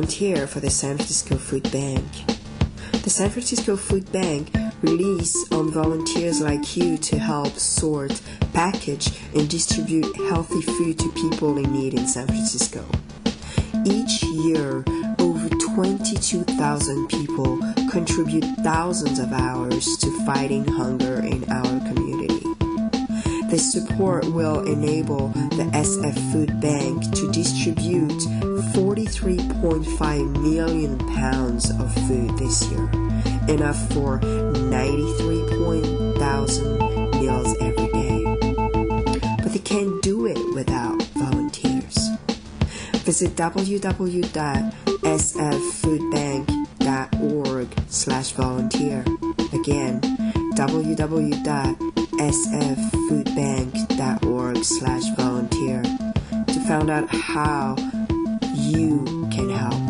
volunteer for the San Francisco Food Bank. The San Francisco Food Bank relies on volunteers like you to help sort, package, and distribute healthy food to people in need in San Francisco. Each year, over 22,000 people contribute thousands of hours to fighting hunger in our community. This support will enable the SF Food Bank to distribute 43.5 million pounds of food this year, enough for 93,000 meals every day. But they can't do it without volunteers. Visit www.sffoodbank.org slash volunteer. Again, www.sffoodbank.org slash volunteer to find out how you can help.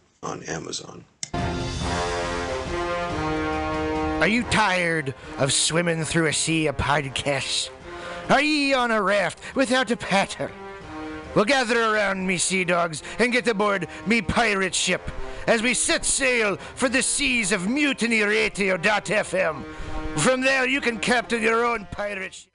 on Amazon. Are you tired of swimming through a sea of podcasts? Are ye on a raft without a paddle? Well, gather around me, sea dogs, and get aboard me pirate ship as we set sail for the seas of mutinyradio.fm. From there, you can captain your own pirate ship.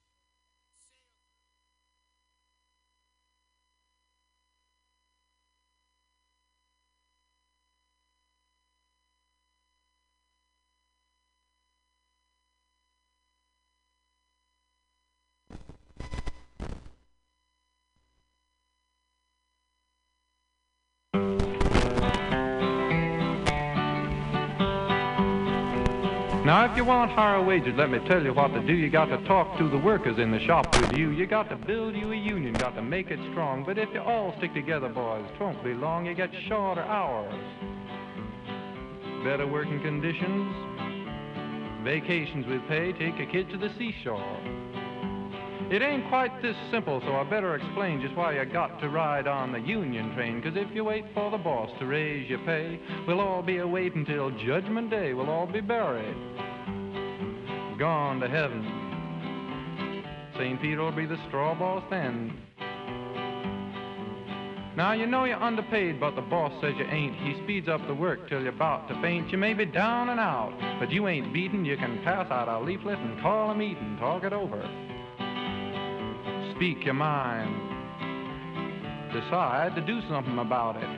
Now, if you want higher wages, let me tell you what to do. You got to talk to the workers in the shop with you. You got to build you a union, got to make it strong. But if you all stick together, boys, it won't be long. You get shorter hours, better working conditions, vacations with pay, take a kid to the seashore. It ain't quite this simple, so I better explain just why you got to ride on the union train. 'Cause if you wait for the boss to raise your pay, we'll all be a waiting till Judgment Day. We'll all be buried, gone to heaven. St. Peter will be the straw boss then. Now you know you're underpaid, but the boss says you ain't. He speeds up the work till you're about to faint. You may be down and out, but you ain't beaten. You can pass out a leaflet and call a meeting, talk it over. Speak your mind. Decide to do something about it.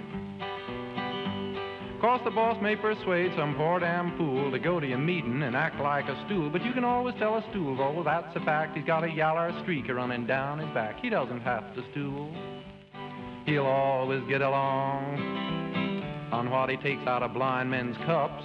Of Course the boss may persuade some poor damn fool to go to your meeting and act like a stool, but you can always tell a stool, oh, that's a fact. He's got a yaller streak running down his back. He doesn't have to stool. He'll always get along on what he takes out of blind men's cups.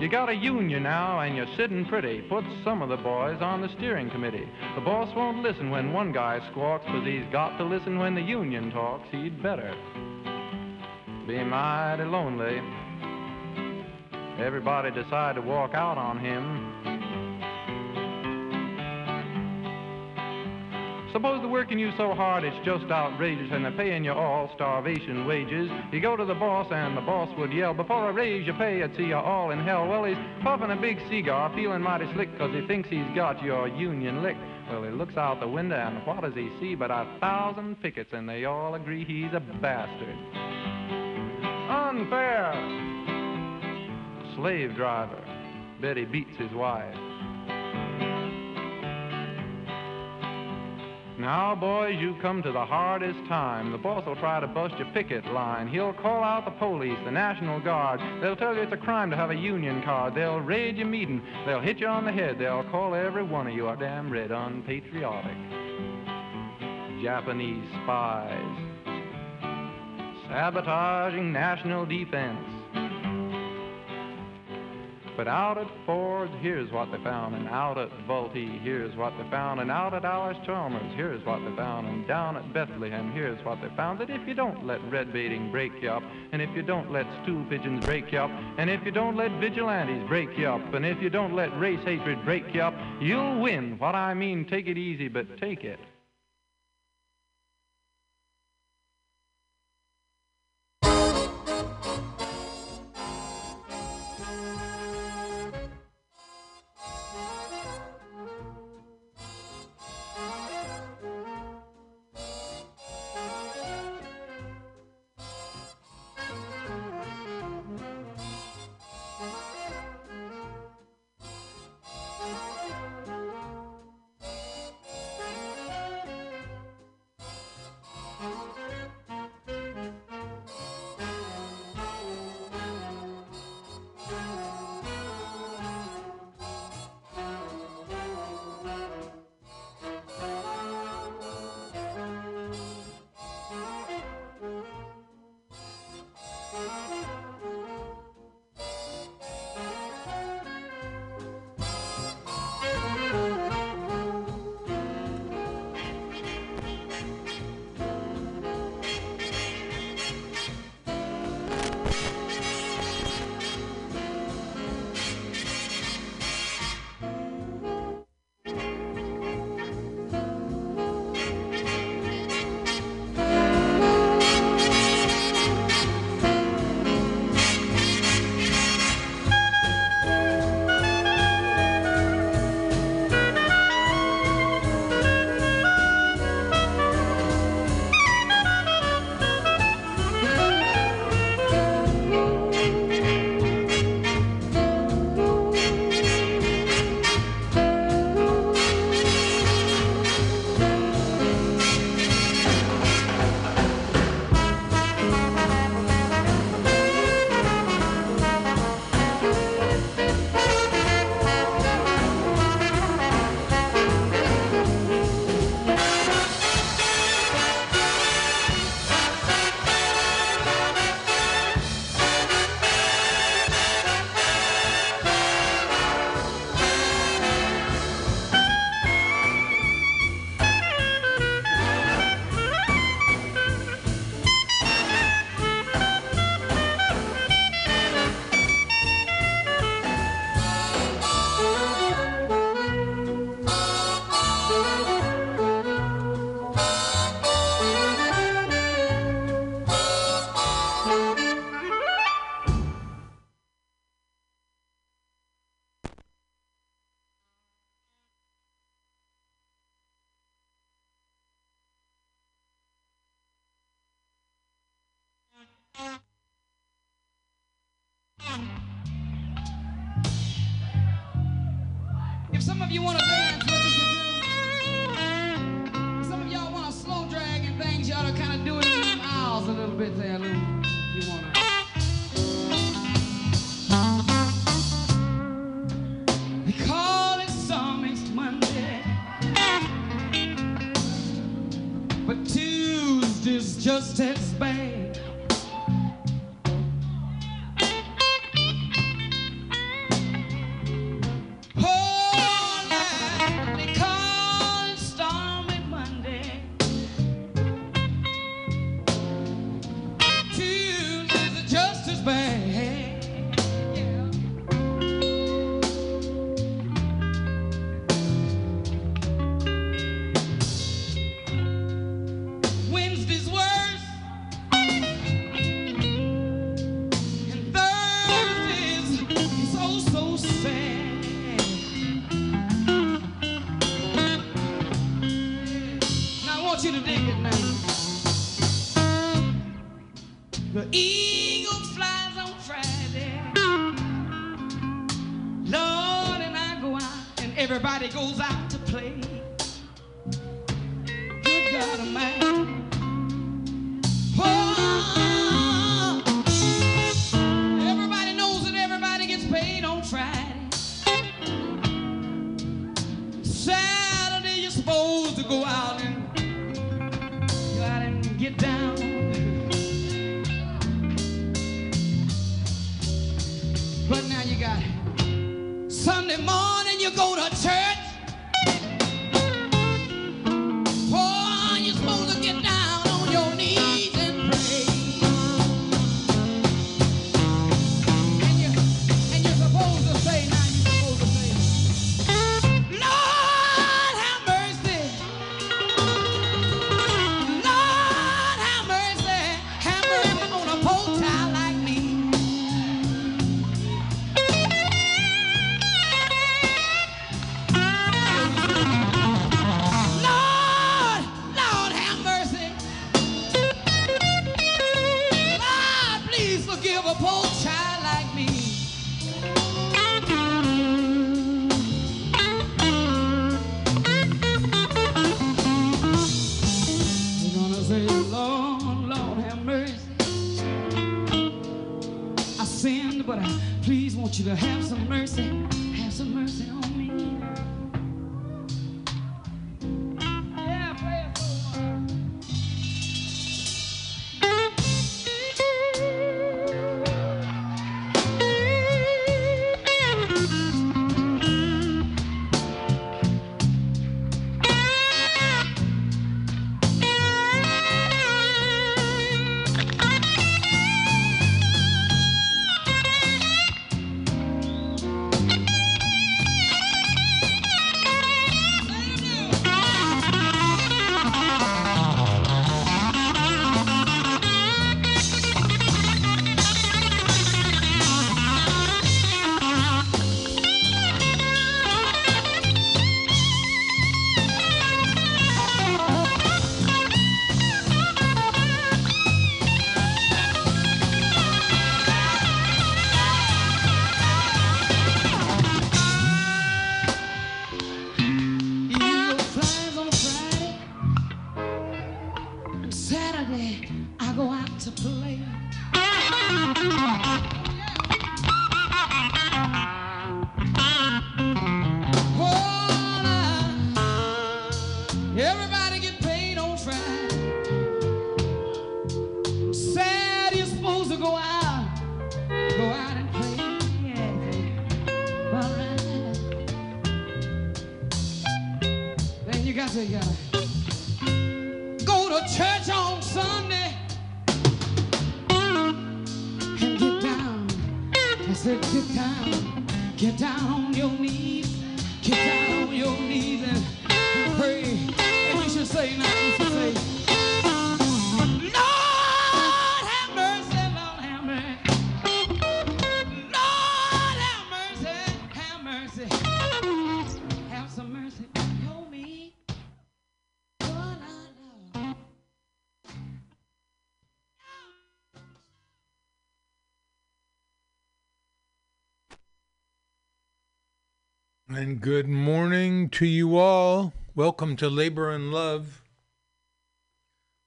You got a union now and you're sitting pretty. Put some of the boys on the steering committee. The boss won't listen when one guy squawks, but he's got to listen when the union talks. He'd better be mighty lonely Everybody decide to walk out on him. Suppose they're working you so hard it's just outrageous and they're paying you all starvation wages. You go to the boss and the boss would yell, before I raise your pay, I'd see you all in hell. Well, he's puffing a big cigar, feeling mighty slick because he thinks he's got your union licked. Well, he looks out the window and what does he see but a thousand pickets and they all agree he's a bastard. Unfair. Slave driver. Bet he beats his wife. Now, boys, you've come to the hardest time. The boss will try to bust your picket line. He'll call out the police, the National Guard. They'll tell you it's a crime to have a union card. They'll raid your meeting. They'll hit you on the head. They'll call every one of you a damn red unpatriotic. Japanese spies. Sabotaging national defense. But out at Ford's, here's what they found, and out at Vultee, here's what they found, and out at Allis-Chalmers, here's what they found, and down at Bethlehem, here's what they found. That if you don't let red baiting break you up, and if you don't let stool pigeons break you up, and if you don't let vigilantes break you up, and if you don't let race hatred break you up, you'll win. What I mean, take it easy, but take it. Good morning to you all. Welcome to Labor and Love.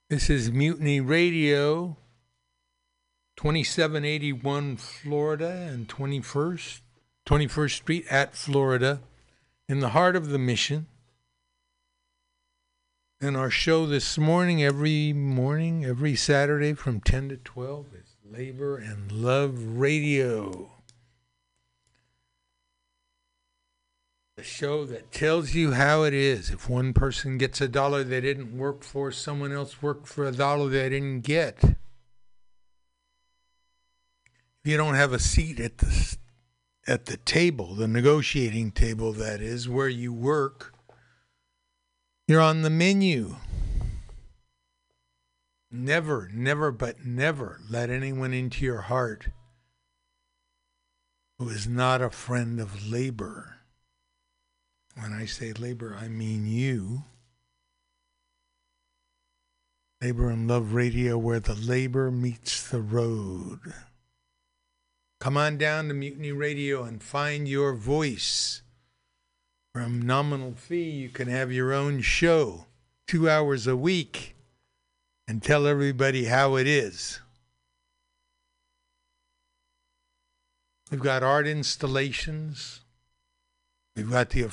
This is Mutiny Radio, 2781 Florida and 21st, 21st Street at Florida, in the heart of the mission. And our show this morning, every morning, every Saturday from 10 to 12, is Labor and Love Radio. Show that tells you how it is. If one person gets a dollar they didn't work for, someone else worked for a dollar they didn't get. If you don't have a seat at the at the table, the negotiating table that is where you work, you're on the menu. Never, never, but never let anyone into your heart who is not a friend of labor. When I say labor, I mean you. Labor and Love Radio, where the labor meets the road. Come on down to Mutiny Radio and find your voice. From nominal fee, you can have your own show, two hours a week, and tell everybody how it is. We've got art installations. We've got the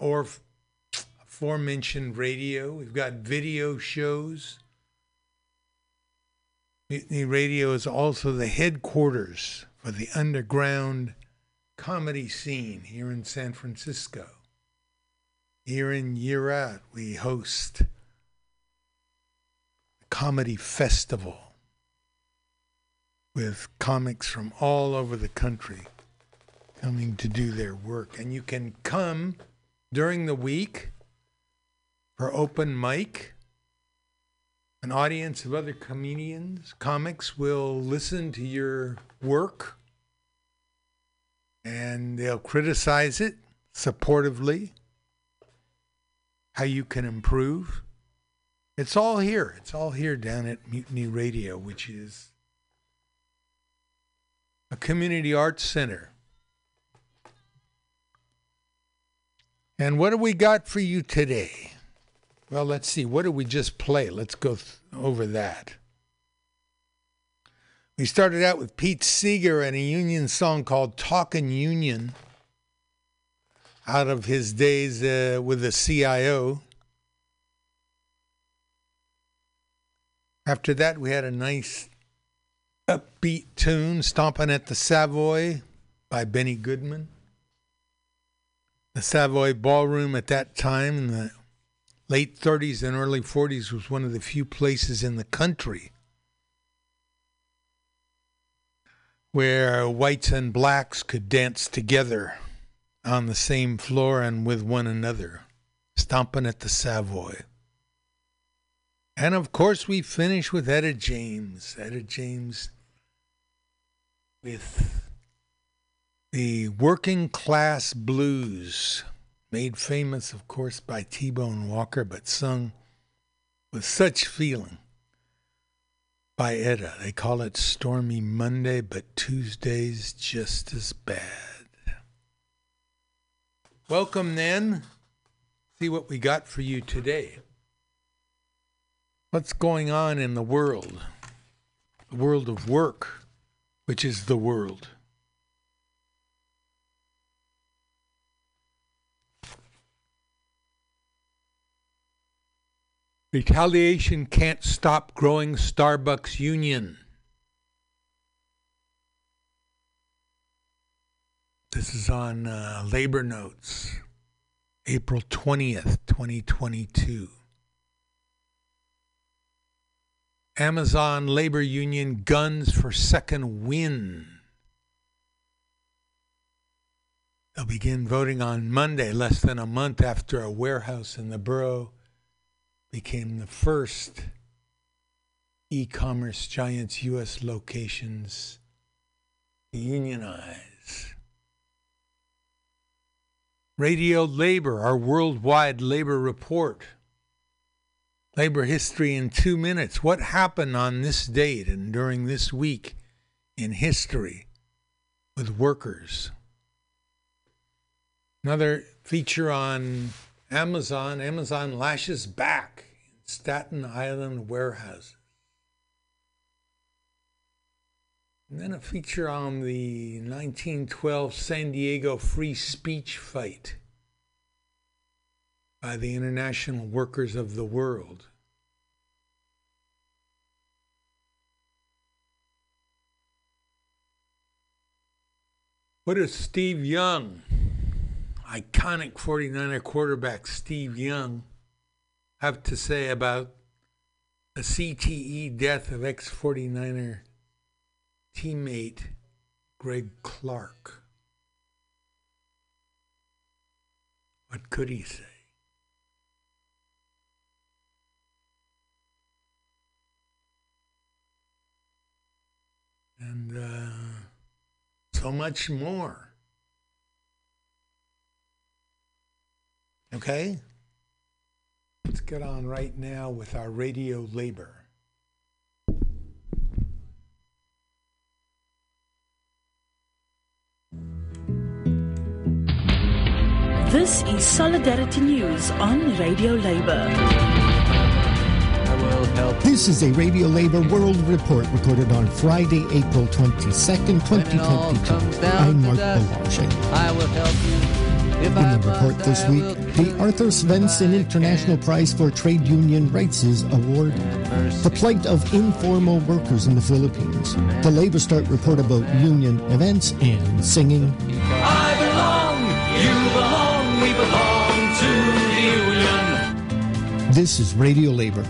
or aforementioned radio. We've got video shows. Mutiny Radio is also the headquarters for the underground comedy scene here in San Francisco. Year in, year out, we host a comedy festival with comics from all over the country coming to do their work. And you can come during the week for open mic. An audience of other comedians, comics will listen to your work and they'll criticize it supportively, how you can improve. It's all here. It's all here down at Mutiny Radio, which is a community arts center. And what do we got for you today? Well, let's see. What did we just play? Let's go th- over that. We started out with Pete Seeger and a Union song called Talkin' Union out of his days uh, with the CIO. After that, we had a nice upbeat tune, Stomping at the Savoy by Benny Goodman. The Savoy Ballroom at that time in the late 30s and early 40s was one of the few places in the country where whites and blacks could dance together on the same floor and with one another, stomping at the Savoy. And of course, we finish with Etta James. Etta James with the working class blues, made famous, of course, by T Bone Walker, but sung with such feeling by Etta. They call it Stormy Monday, but Tuesday's just as bad. Welcome, then. See what we got for you today. What's going on in the world? The world of work, which is the world. Retaliation can't stop growing Starbucks union. This is on uh, Labor Notes, April 20th, 2022. Amazon Labor Union guns for second win. They'll begin voting on Monday, less than a month after a warehouse in the borough became the first e commerce giant's U.S. locations to unionize. Radio Labor, our worldwide labor report. Labor history in two minutes. What happened on this date and during this week in history with workers? Another feature on Amazon, Amazon lashes back Staten Island warehouses. And then a feature on the 1912 San Diego free speech fight by the international workers of the world. What is Steve Young? iconic 49er quarterback Steve Young have to say about the CTE death of ex 49er teammate Greg Clark? What could he say? And uh, so much more. Okay? Let's get on right now with our radio labor. This is Solidarity News on Radio Labour. This is a Radio Labor World Report recorded on Friday, April 22nd, 2022. I'm Marc Belanger. I will help you. In the report this week, the Arthur Svensson International Prize for Trade Union Rights is awarded. The plight of informal workers in the Philippines. The Labor Start report about union events and singing. I belong, you belong, we belong to the union. This is Radio Labor.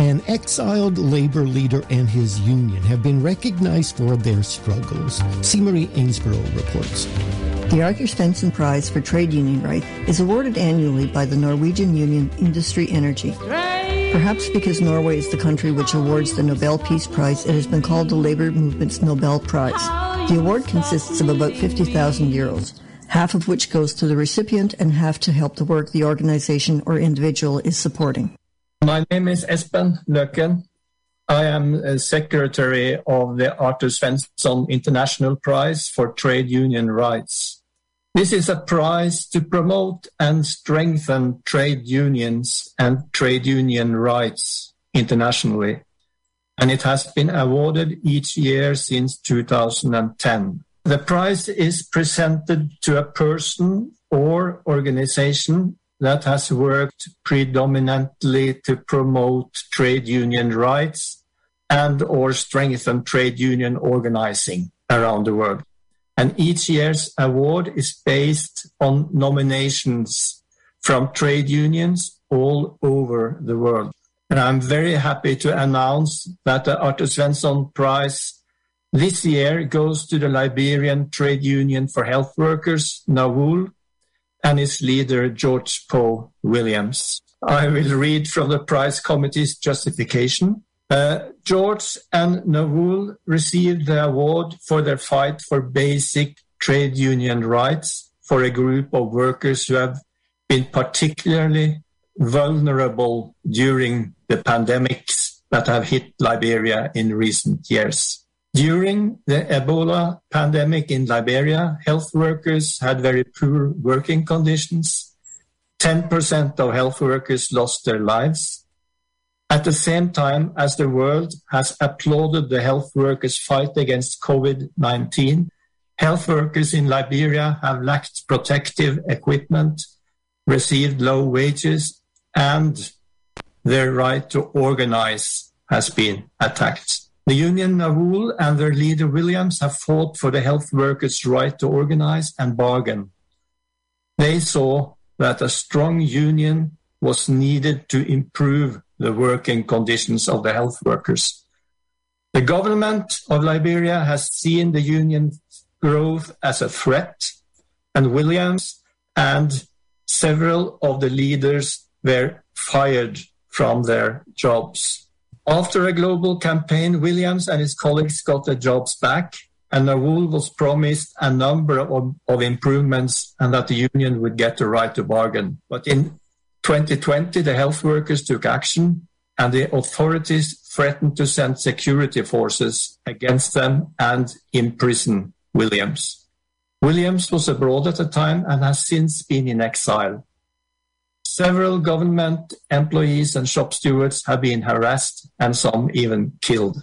An exiled labor leader and his union have been recognized for their struggles. C. Marie Ainsborough reports. The Arthur Svensson Prize for Trade Union Right is awarded annually by the Norwegian Union Industry Energy. Perhaps because Norway is the country which awards the Nobel Peace Prize, it has been called the Labour Movement's Nobel Prize. The award consists of about 50,000 euros, half of which goes to the recipient and half to help the work the organization or individual is supporting. My name is Espen Løken. I am a secretary of the Arthur Svensson International Prize for Trade Union Rights. This is a prize to promote and strengthen trade unions and trade union rights internationally, and it has been awarded each year since 2010. The prize is presented to a person or organization that has worked predominantly to promote trade union rights and or strengthen trade union organizing around the world. And each year's award is based on nominations from trade unions all over the world. And I'm very happy to announce that the Arthur Svensson Prize this year goes to the Liberian Trade Union for Health Workers, NAWUL, and its leader, George Poe Williams. I will read from the prize committee's justification. Uh, George and NAWUL received the award for their fight for basic trade union rights for a group of workers who have been particularly vulnerable during the pandemics that have hit Liberia in recent years. During the Ebola pandemic in Liberia, health workers had very poor working conditions. 10% of health workers lost their lives. At the same time as the world has applauded the health workers' fight against COVID 19, health workers in Liberia have lacked protective equipment, received low wages, and their right to organize has been attacked. The Union NAWUL and their leader Williams have fought for the health workers' right to organize and bargain. They saw that a strong union was needed to improve the working conditions of the health workers. The government of Liberia has seen the union's growth as a threat, and Williams and several of the leaders were fired from their jobs. After a global campaign, Williams and his colleagues got their jobs back, and NAWUL was promised a number of, of, improvements and that the union would get the right to bargain. But in 2020, the health workers took action, and the authorities threatened to send security forces against them and imprison Williams. Williams was abroad at the time and has since been in exile. Several government employees and shop stewards have been harassed and some even killed.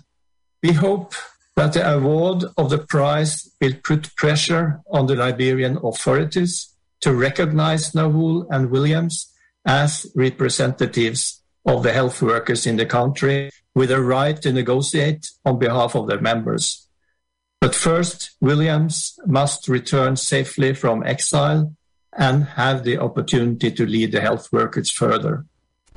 We hope that the award of the prize will put pressure on the Liberian authorities to recognize NAWUL and Williams as representatives of the health workers in the country with a right to negotiate on behalf of their members. But first, Williams must return safely from exile and have the opportunity to lead the health workers further.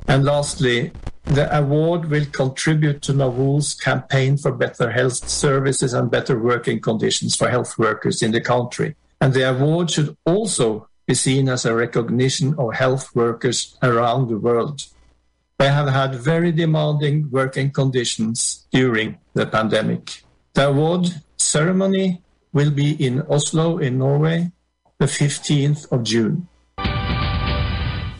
And lastly, the award will contribute to NAWUL's campaign for better health services and better working conditions for health workers in the country. And the award should also be seen as a recognition of health workers around the world. They have had very demanding working conditions during the pandemic. The award ceremony will be in Oslo in Norway the 15th of June.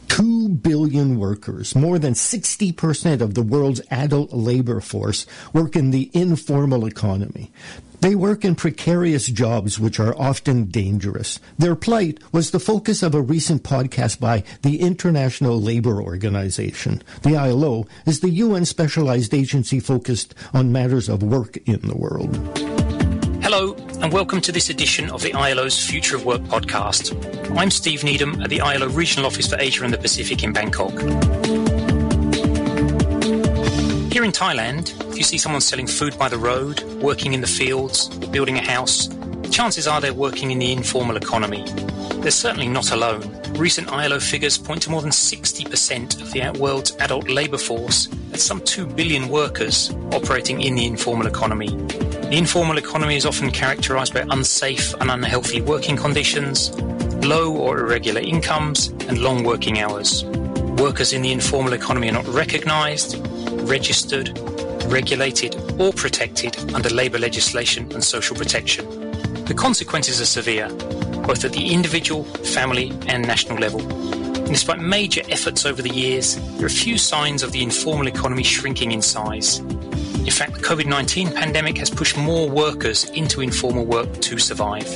Two billion workers, more than 60% of the world's adult labor force, work in the informal economy. They work in precarious jobs which are often dangerous. Their plight was the focus of a recent podcast by the International Labour Organization. The ILO is the UN specialized agency focused on matters of work in the world. Hello, and welcome to this edition of the ILO's Future of Work podcast. I'm Steve Needham at the ILO Regional Office for Asia and the Pacific in Bangkok. Here in Thailand, if you see someone selling food by the road, working in the fields, building a house, chances are they're working in the informal economy. They're certainly not alone. Recent ILO figures point to more than 60% of the world's adult labour force. That's some 2 billion workers operating in the informal economy. The informal economy is often characterised by unsafe and unhealthy working conditions, low or irregular incomes, and long working hours. Workers in the informal economy are not recognised, registered, regulated, or protected under labour legislation and social protection. The consequences are severe, both at the individual, family, and national level. And despite major efforts over the years, there are few signs of the informal economy shrinking in size. In fact, the COVID 19 pandemic has pushed more workers into informal work to survive.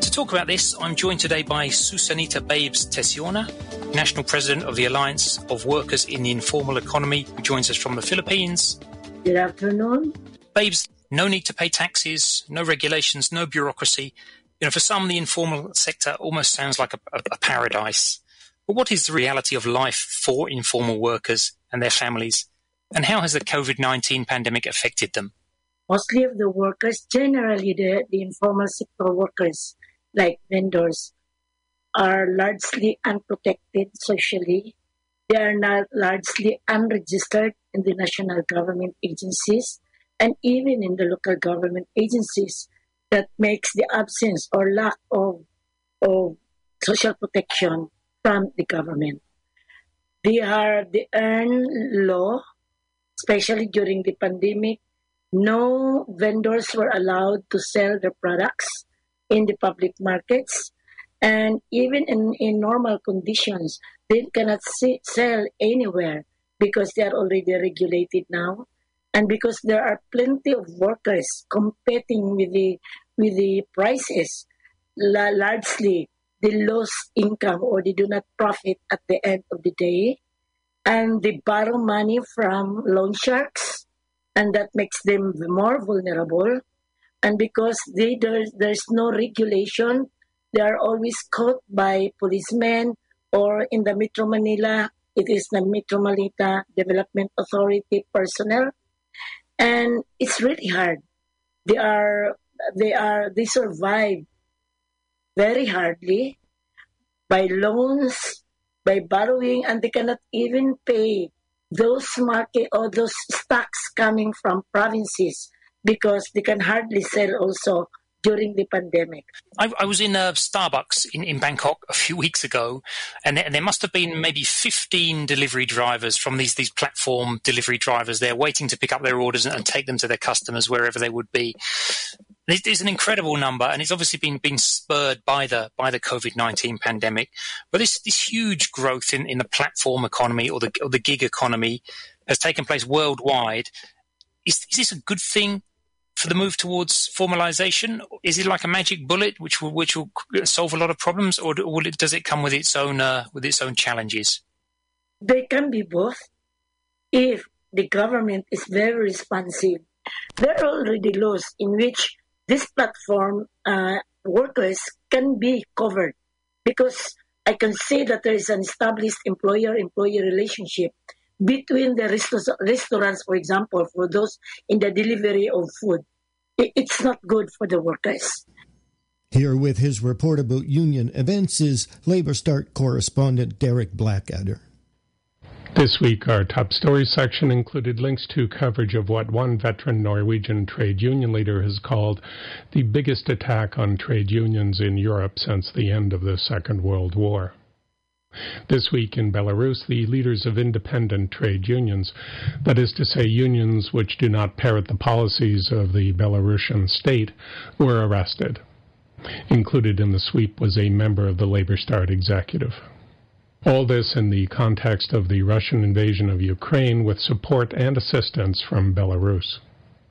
To talk about this, I'm joined today by Susanita Babes Tesiorna, National President of the Alliance of Workers in the Informal Economy, who joins us from the Philippines. Good afternoon. Babes, no need to pay taxes, no regulations, no bureaucracy. You know, for some, the informal sector almost sounds like a, a, paradise. But what is the reality of life for informal workers and their families? And how has the COVID 19 pandemic affected them? Mostly of the workers, generally the, the informal sector workers, like vendors, are largely unprotected socially. They are not largely unregistered in the national government agencies and even in the local government agencies that makes the absence or lack of, of social protection from the government. They are the earn law, especially during the pandemic. No vendors were allowed to sell their products in the public markets and even in, in normal conditions, they cannot see, sell anywhere because they are already regulated now. And because there are plenty of workers competing with the with the prices, largely they lose income or they do not profit at the end of the day, and they borrow money from loan sharks, and that makes them more vulnerable. And because they, there's, there's no regulation they are always caught by policemen or in the Metro Manila, it is the Metro Manila Development Authority personnel. And it's really hard. They are they are they survive very hardly by loans, by borrowing, and they cannot even pay those market or those stocks coming from provinces because they can hardly sell also during the pandemic. I, I was in a Starbucks in, in Bangkok a few weeks ago, and there, and there, must have been maybe 15 delivery drivers from these, these platform delivery drivers there waiting to pick up their orders and, and take them to their customers wherever they would be. It's an incredible number, and it's obviously been been spurred by the by the COVID nineteen pandemic. But this this huge growth in, in the platform economy or the or the gig economy has taken place worldwide. Is, is this a good thing for the move towards formalization? Is it like a magic bullet which will which will solve a lot of problems, or will it, does it come with its own uh, with its own challenges? They can be both. If the government is very responsive, there are already laws in which this platform uh, workers can be covered because I can say that there is an established employer-employee relationship between the restaurants, for example, for those in the delivery of food. It's not good for the workers. Here with his report about union events is Labor Start correspondent Derek Blackadder. This week, our top stories section included links to coverage of what one veteran Norwegian trade union leader has called the biggest attack on trade unions in Europe since the end of the Second World War. This week in Belarus, the leaders of independent trade unions, that is to say, unions which do not parrot the policies of the Belarusian state, were arrested. Included in the sweep was a member of the Labor Start executive. All this in the context of the Russian invasion of Ukraine with support and assistance from Belarus.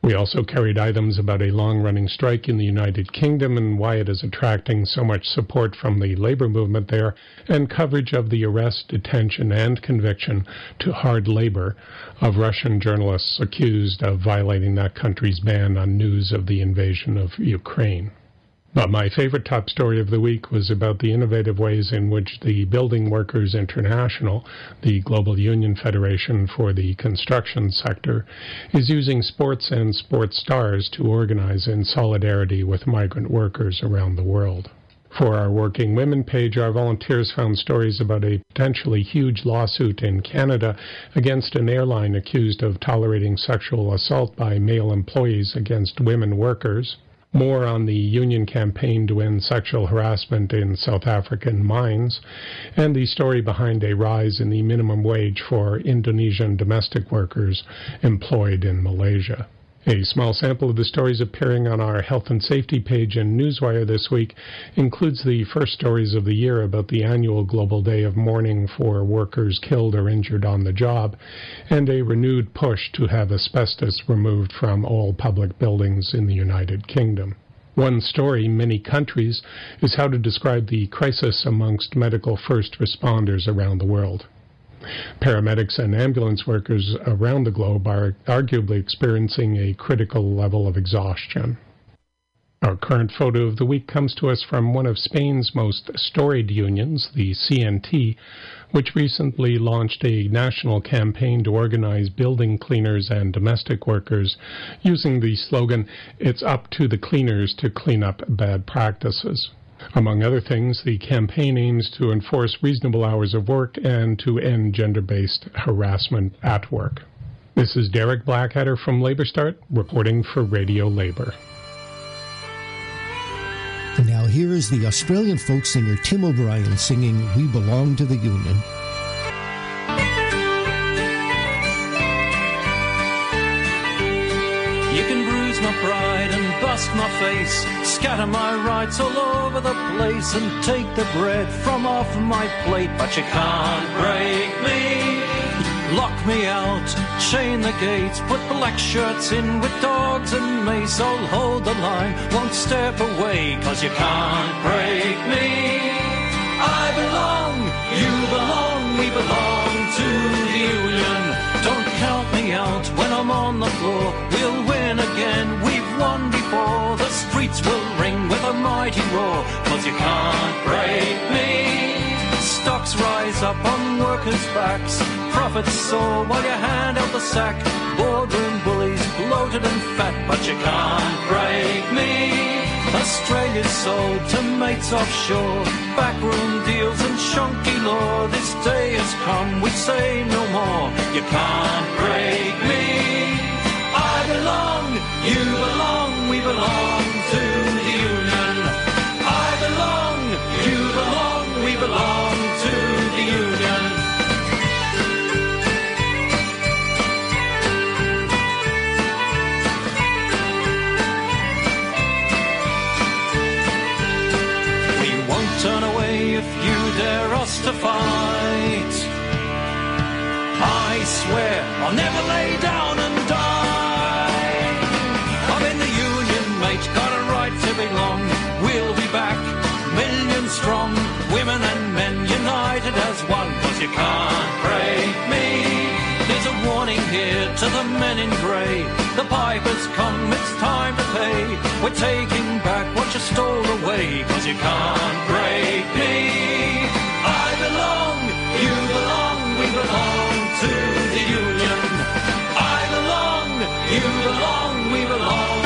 We also carried items about a long running strike in the United Kingdom and why it is attracting so much support from the labor movement there, and coverage of the arrest, detention, and conviction to hard labor of Russian journalists accused of violating that country's ban on news of the invasion of Ukraine. But my favorite top story of the week was about the innovative ways in which the Building Workers International, the global union federation for the construction sector, is using sports and sports stars to organize in solidarity with migrant workers around the world. For our Working Women page, our volunteers found stories about a potentially huge lawsuit in Canada against an airline accused of tolerating sexual assault by male employees against women workers more on the union campaign to end sexual harassment in South African mines, and the story behind a rise in the minimum wage for Indonesian domestic workers employed in Malaysia. A small sample of the stories appearing on our health and safety page in Newswire this week includes the first stories of the year about the annual Global Day of Mourning for workers killed or injured on the job, and a renewed push to have asbestos removed from all public buildings in the United Kingdom. One story, many countries, is how to describe the crisis amongst medical first responders around the world. Paramedics and ambulance workers around the globe are arguably experiencing a critical level of exhaustion. Our current photo of the week comes to us from one of Spain's most storied unions, the CNT, which recently launched a national campaign to organize building cleaners and domestic workers using the slogan, It's up to the cleaners to clean up bad practices. Among other things, the campaign aims to enforce reasonable hours of work and to end gender based harassment at work. This is Derek Blackadder from Labor Start reporting for Radio Labor. Now here is the Australian folk singer Tim O'Brien singing We Belong to the Union. You can bruise my pride and bust my face, scatter my rights all over the place, and take the bread from off my plate, but you can't break me. Lock me out, chain the gates, put black shirts in with dogs and mace. I'll hold the line, won't step away, cause you can't break me. I belong, you belong, we belong to the union. Don't count me out when I'm on the floor. We'll win again, we've won before. The streets will ring with a mighty roar, cause you can't break me. Stocks rise up on workers' backs, profits soar while you hand out the sack. Boardroom bullies bloated and fat, but you can't break me. Australia's sold to mates offshore, backroom deals and shonky law. This day has come, we say no more. You can't break me. You belong, we belong to the union. I belong, you belong, we belong to the union. We won't turn away if you dare us to fight. I swear I'll never lay down you can't break me. There's a warning here to the men in grey. The pipers come, it's time to pay. We're taking back what you stole away, cause you can't break me. I belong, you belong, we belong to the union. I belong, you belong, we belong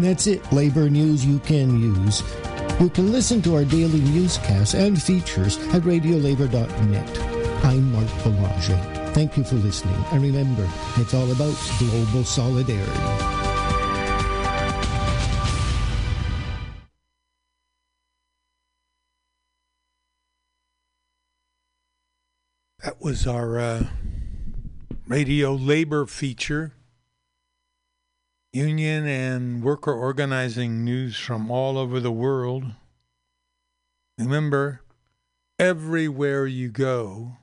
And that's it, labor news you can use. You can listen to our daily newscasts and features at radiolabor.net. I'm Marc Belanger. Thank you for listening. And remember, it's all about global solidarity. That was our uh, radio labor feature Union and worker organizing news from all over the world. Remember, everywhere you go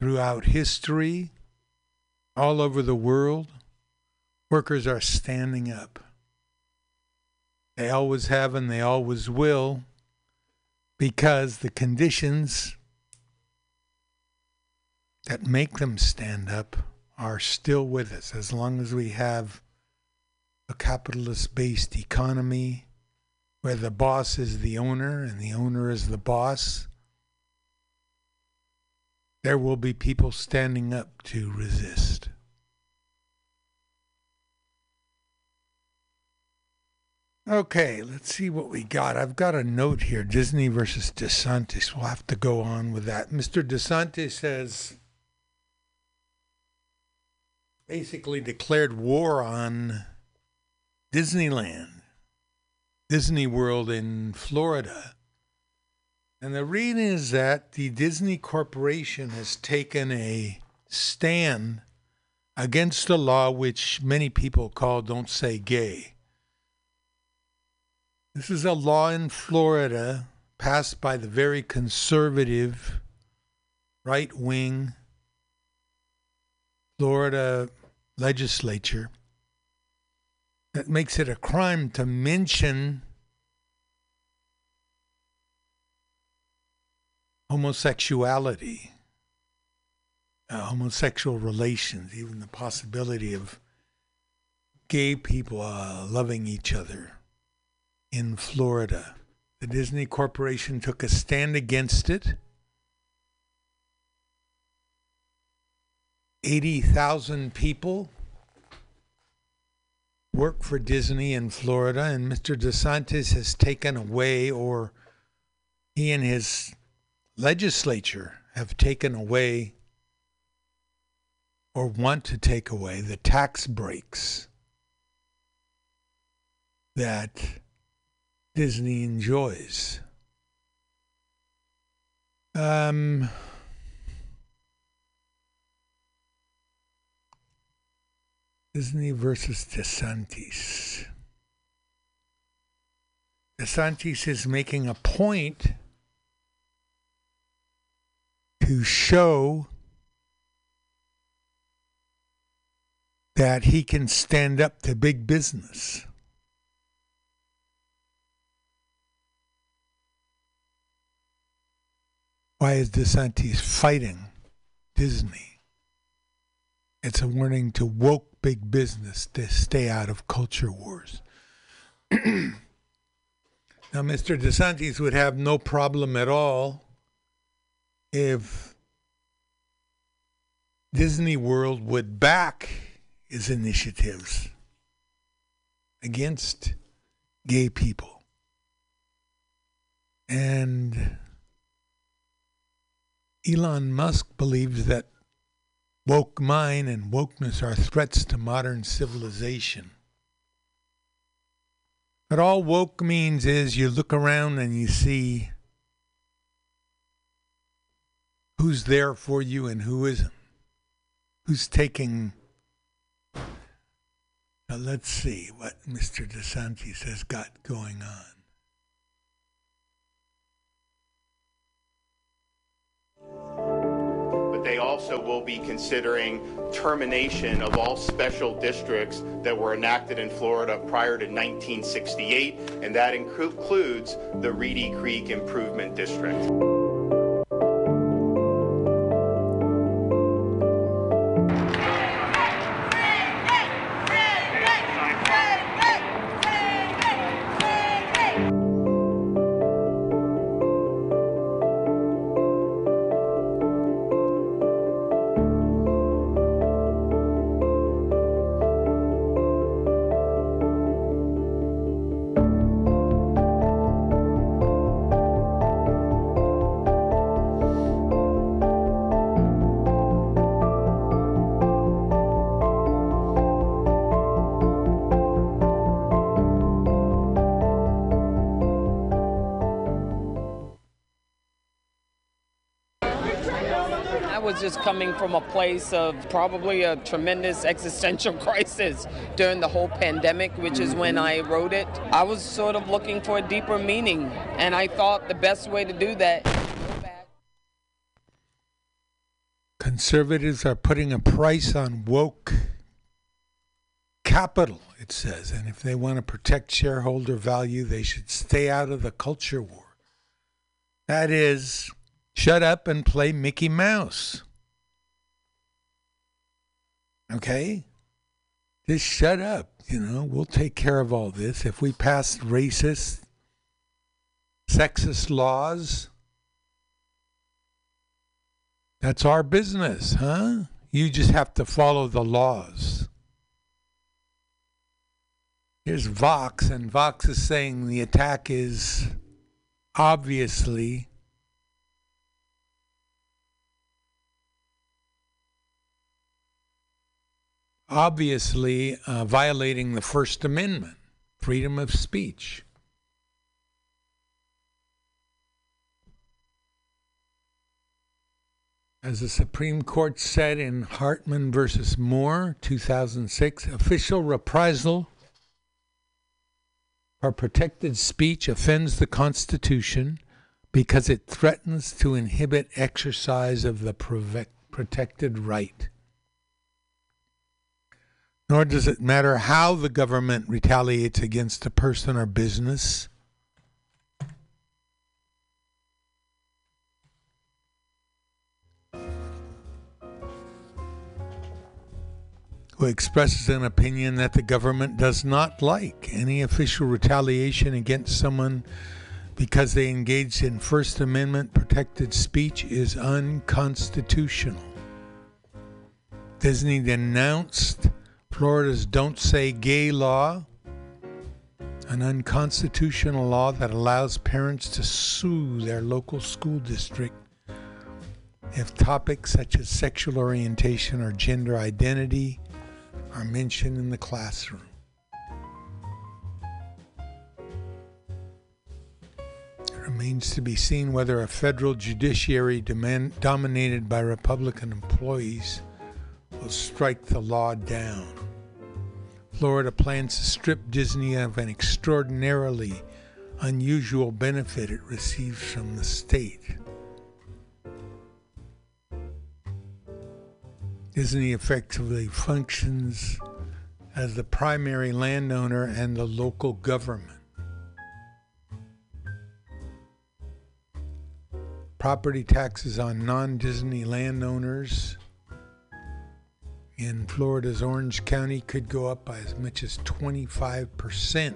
throughout history, all over the world, workers are standing up. They always have and they always will because the conditions that make them stand up are still with us as long as we have a capitalist based economy where the boss is the owner and the owner is the boss, there will be people standing up to resist. Okay, let's see what we got. I've got a note here Disney versus DeSantis. We'll have to go on with that. Mr. DeSantis says basically declared war on Disneyland, Disney World in Florida. And the reason is that the Disney Corporation has taken a stand against a law which many people call Don't Say Gay. This is a law in Florida passed by the very conservative, right wing Florida legislature that makes it a crime to mention homosexuality, uh, homosexual relations, even the possibility of gay people uh, loving each other in Florida. The Disney Corporation took a stand against it. 80,000 people work for Disney in Florida, and Mr. DeSantis has taken away, or he and his legislature have taken away, or want to take away, the tax breaks that Disney enjoys. Um, Disney versus DeSantis. DeSantis is making a point to show that he can stand up to big business. Why is DeSantis fighting Disney? It's a warning to woke big business to stay out of culture wars. now, Mr. DeSantis would have no problem at all if Disney World would back his initiatives against gay people. And Elon Musk believes that Woke mind and wokeness are threats to modern civilization. But all woke means is you look around and you see who's there for you and who isn't. Who's taking. Now let's see what Mr. DeSantis has got going on. They also will be considering termination of all special districts that were enacted in Florida prior to 1968, and that includes the Reedy Creek Improvement District. From a place of probably a tremendous existential crisis during the whole pandemic, which is when I wrote it. I was sort of looking for a deeper meaning, and I thought the best way to do that. Conservatives are putting a price on woke capital, it says, and if they want to protect shareholder value, they should stay out of the culture war. That is, shut up and play Mickey Mouse. Okay? Just shut up. You know, we'll take care of all this. If we pass racist, sexist laws, that's our business, huh? You just have to follow the laws. Here's Vox, and Vox is saying the attack is obviously obviously uh, violating the First Amendment, freedom of speech. As the Supreme Court said in Hartman versus Moore, 2006, official reprisal for protected speech offends the Constitution because it threatens to inhibit exercise of the protected right. Nor does it matter how the government retaliates against a person or business. who expresses an opinion that the government does not like. Any official retaliation against someone because they engaged in First Amendment protected speech is unconstitutional. Disney denounced Florida's Don't Say Gay law, an unconstitutional law that allows parents to sue their local school district if topics such as sexual orientation or gender identity are mentioned in the classroom. It remains to be seen whether a federal judiciary demand, dominated by Republican employees will strike the law down. Florida plans to strip Disney of an extraordinarily unusual benefit it receives from the state. Disney effectively functions as the primary landowner and the local government. Property taxes on non Disney landowners in Florida's Orange County could go up by as much as 25%.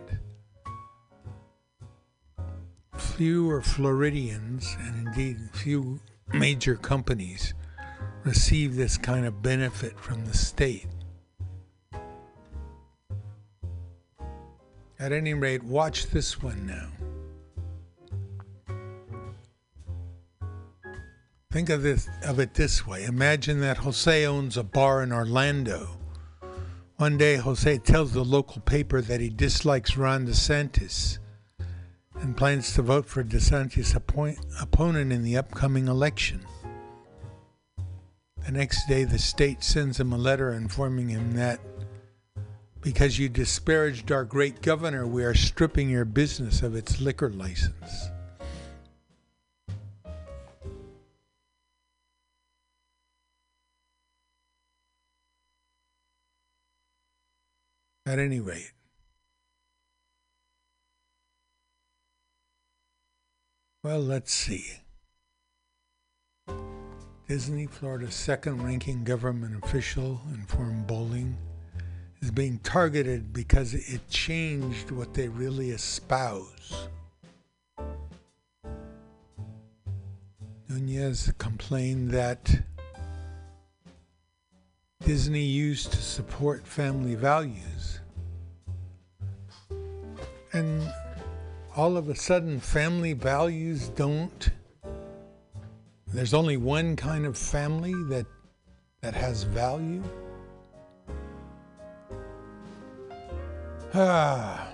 Fewer Floridians, and indeed few major companies, receive this kind of benefit from the state. At any rate, watch this one now. Think of this of it this way. Imagine that Jose owns a bar in Orlando. One day Jose tells the local paper that he dislikes Ron DeSantis and plans to vote for DeSantis' opponent in the upcoming election. The next day, the state sends him a letter informing him that because you disparaged our great governor, we are stripping your business of its liquor license. At any rate, well, let's see. Disney, Florida's second ranking government official, informed Bolling, is being targeted because it changed what they really espouse. Nunez complained that Disney used to support family values. And all of a sudden, family values don't there's only one kind of family that that has value. Ah,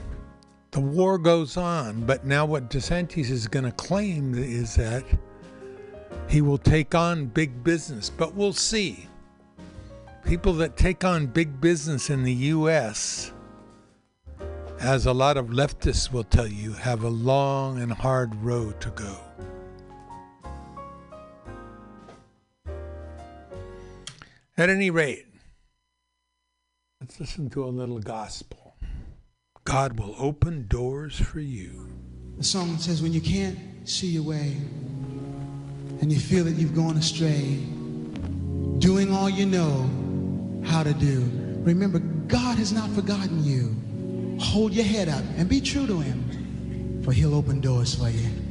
the war goes on, but now what DeSantis is going to claim is that He will take on big business, but we'll see. People that take on big business in the U.S., as a lot of leftists will tell you, have a long and hard road to go. At any rate, let's listen to a little gospel. God will open doors for you. The song says, When you can't see your way and you feel that you've gone astray, doing all you know how to do, remember, God has not forgotten you. Hold your head up and be true to Him, for He'll open doors for you.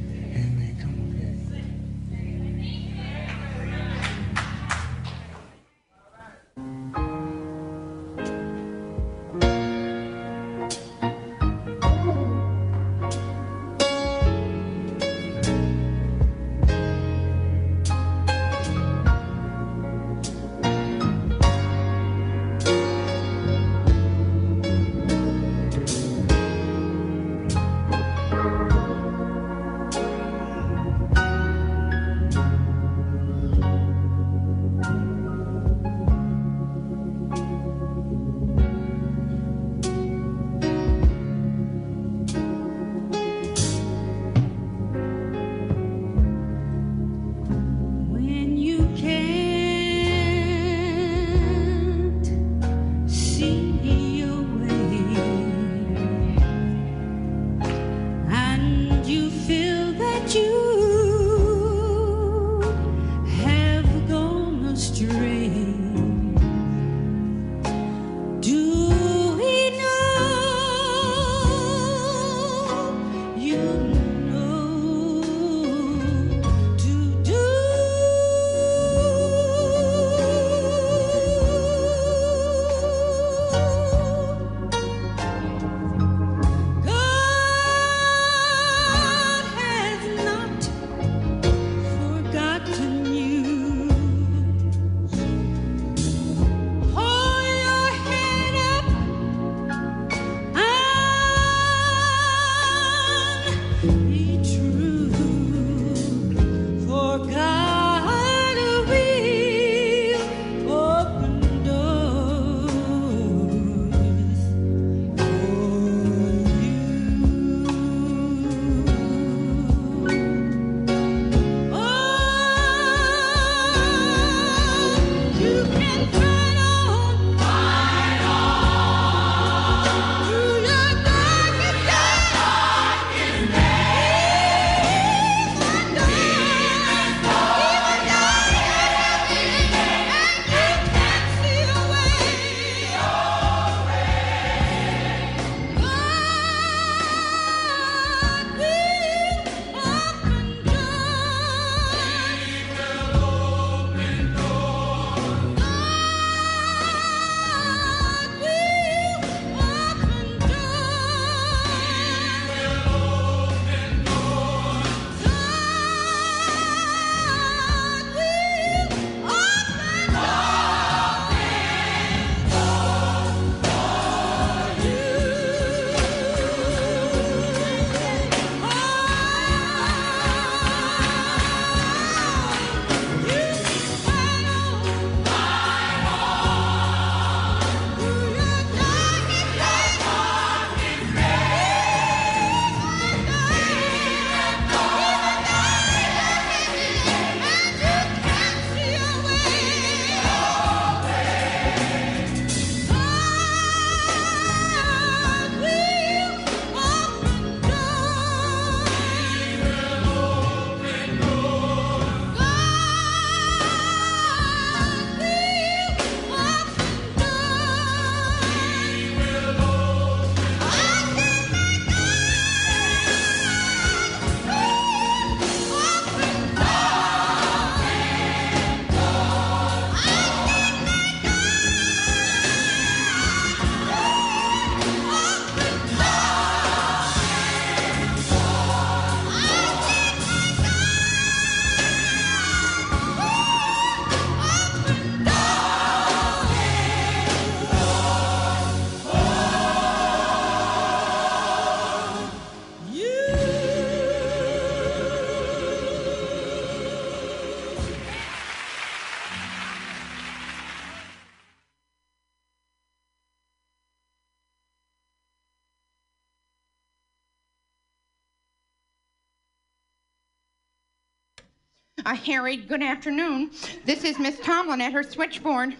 Harry, good afternoon. This is Miss Tomlin at her switchboard.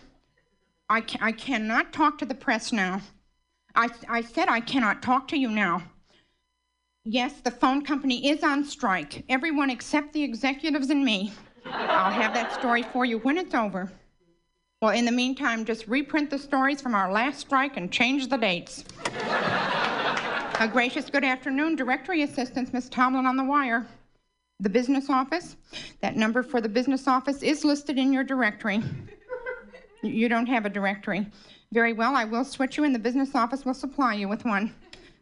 I, ca- I cannot talk to the press now. I, I said I cannot talk to you now. Yes, the phone company is on strike. Everyone except the executives and me. I'll have that story for you when it's over. Well, in the meantime, just reprint the stories from our last strike and change the dates. A gracious good afternoon, Directory Assistance, Miss Tomlin on the wire. The business office, that number for the business office is listed in your directory. You don't have a directory. Very well, I will switch you and the business office will supply you with one.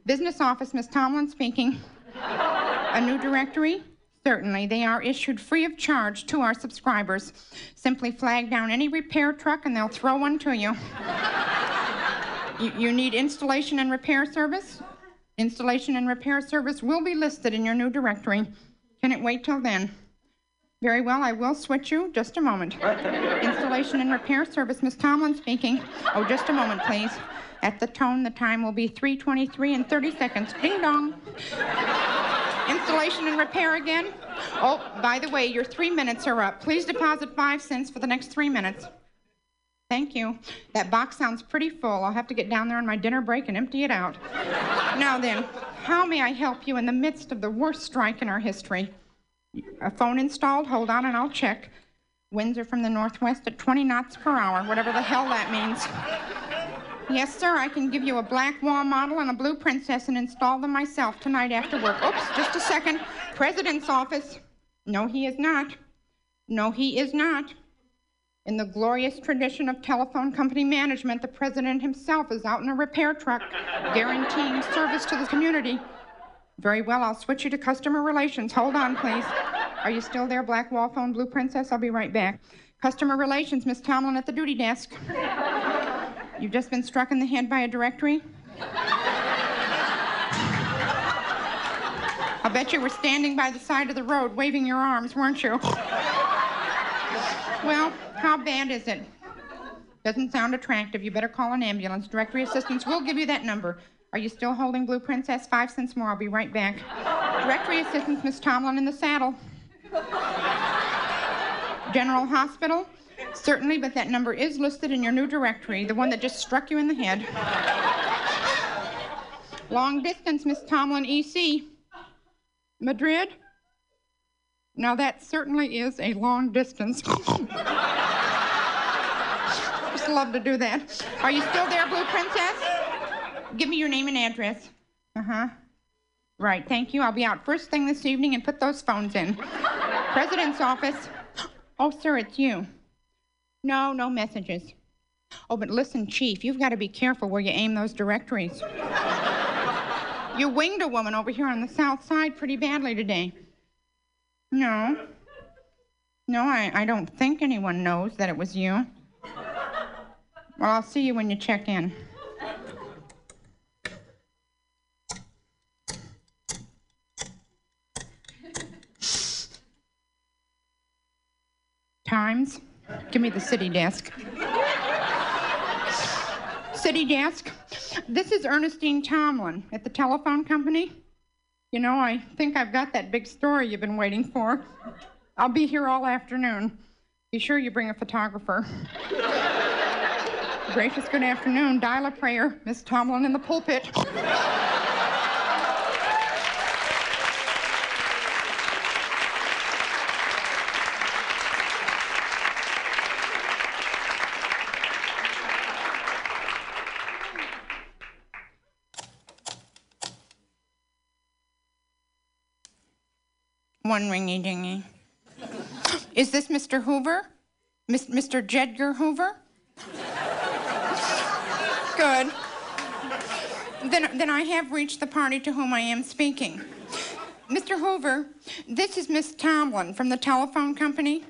Business office, Miss Tomlin speaking. A new directory? Certainly, they are issued free of charge to our subscribers. Simply flag down any repair truck and they'll throw one to you. you, you need installation and repair service? Installation and repair service will be listed in your new directory. Can it wait till then? Very well, I will switch you. Just a moment. Installation and repair service, Miss Tomlin speaking. Oh, just a moment, please. At the tone, the time will be 3:23 and 30 seconds. Ding dong. Installation and repair again. Oh, by the way, your three minutes are up. Please deposit five cents for the next three minutes. Thank you. That box sounds pretty full. I'll have to get down there on my dinner break and empty it out. now then, how may I help you in the midst of the worst strike in our history? A phone installed? Hold on and I'll check. Winds are from the northwest at 20 knots per hour, whatever the hell that means. Yes, sir, I can give you a black wall model and a blue princess and install them myself tonight after work. Oops, just a second. President's office. No, he is not. No, he is not. In the glorious tradition of telephone company management, the president himself is out in a repair truck, guaranteeing service to the community. Very well, I'll switch you to customer relations. Hold on, please. Are you still there, Black Wall Phone, Blue Princess? I'll be right back. Customer relations, Miss Tomlin at the duty desk. You've just been struck in the head by a directory? I bet you were standing by the side of the road waving your arms, weren't you? Well, how bad is it? Doesn't sound attractive. You better call an ambulance. Directory assistance will give you that number. Are you still holding Blue Princess? Five cents more. I'll be right back. Directory assistance, Miss Tomlin in the saddle. General Hospital? Certainly, but that number is listed in your new directory, the one that just struck you in the head. Long distance, Miss Tomlin, EC. Madrid? Now, that certainly is a long distance. Just love to do that. Are you still there, Blue Princess? Give me your name and address. Uh huh. Right, thank you. I'll be out first thing this evening and put those phones in. President's office. Oh, sir, it's you. No, no messages. Oh, but listen, Chief, you've got to be careful where you aim those directories. you winged a woman over here on the south side pretty badly today. No. No, I, I don't think anyone knows that it was you. Well, I'll see you when you check in. Times. Give me the city desk. city desk. This is Ernestine Tomlin at the telephone company. You know, I think I've got that big story you've been waiting for. I'll be here all afternoon. Be sure you bring a photographer. Gracious good afternoon. Dial a prayer. Miss Tomlin in the pulpit. One ringy dingy. Is this Mr. Hoover? Mis- Mr. Jedgar Hoover? Good. Then, then I have reached the party to whom I am speaking. Mr. Hoover, this is Miss Tomlin from the telephone company.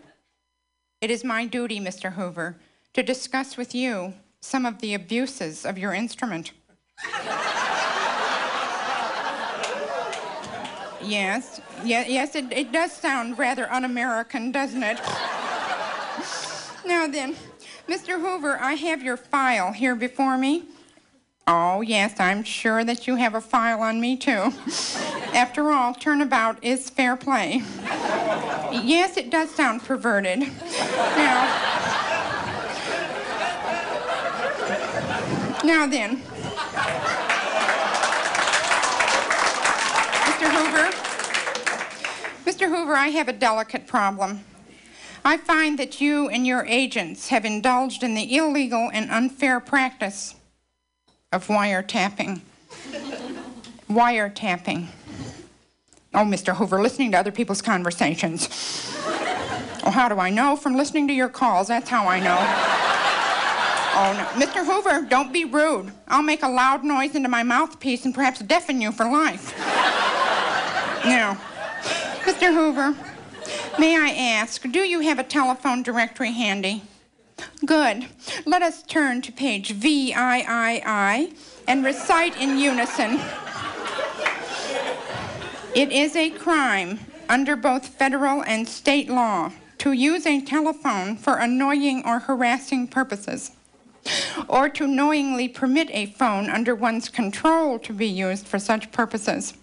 It is my duty, Mr. Hoover, to discuss with you some of the abuses of your instrument. Yes, yeah, yes, it, it does sound rather un American, doesn't it? now then, Mr. Hoover, I have your file here before me. Oh, yes, I'm sure that you have a file on me, too. After all, turnabout is fair play. yes, it does sound perverted. Now, now then, Mr. Hoover, Mr. Hoover, I have a delicate problem. I find that you and your agents have indulged in the illegal and unfair practice of wiretapping. wiretapping. Oh, Mr. Hoover, listening to other people's conversations. Oh, how do I know? From listening to your calls, that's how I know. Oh, no. Mr. Hoover, don't be rude. I'll make a loud noise into my mouthpiece and perhaps deafen you for life. now, Mr. Hoover, may I ask, do you have a telephone directory handy? Good. Let us turn to page VIII and recite in unison. It is a crime under both federal and state law to use a telephone for annoying or harassing purposes, or to knowingly permit a phone under one's control to be used for such purposes.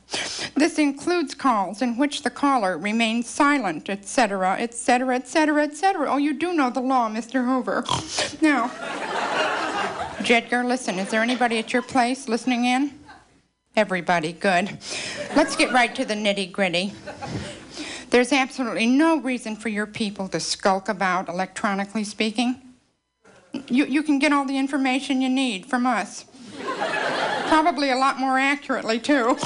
This includes calls in which the caller remains silent, etc., etc., etc., etc. Oh, you do know the law, Mr. Hoover. Now, Jedgar, listen, is there anybody at your place listening in? Everybody, good. Let's get right to the nitty gritty. There's absolutely no reason for your people to skulk about, electronically speaking. You, you can get all the information you need from us. Probably a lot more accurately, too.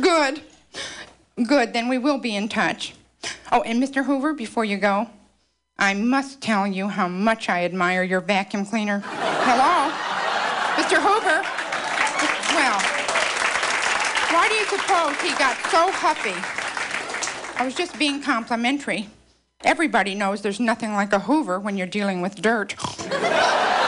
Good. Good, then we will be in touch. Oh, and Mr. Hoover, before you go, I must tell you how much I admire your vacuum cleaner. Hello? Mr. Hoover? Well, why do you suppose he got so huffy? I was just being complimentary. Everybody knows there's nothing like a Hoover when you're dealing with dirt.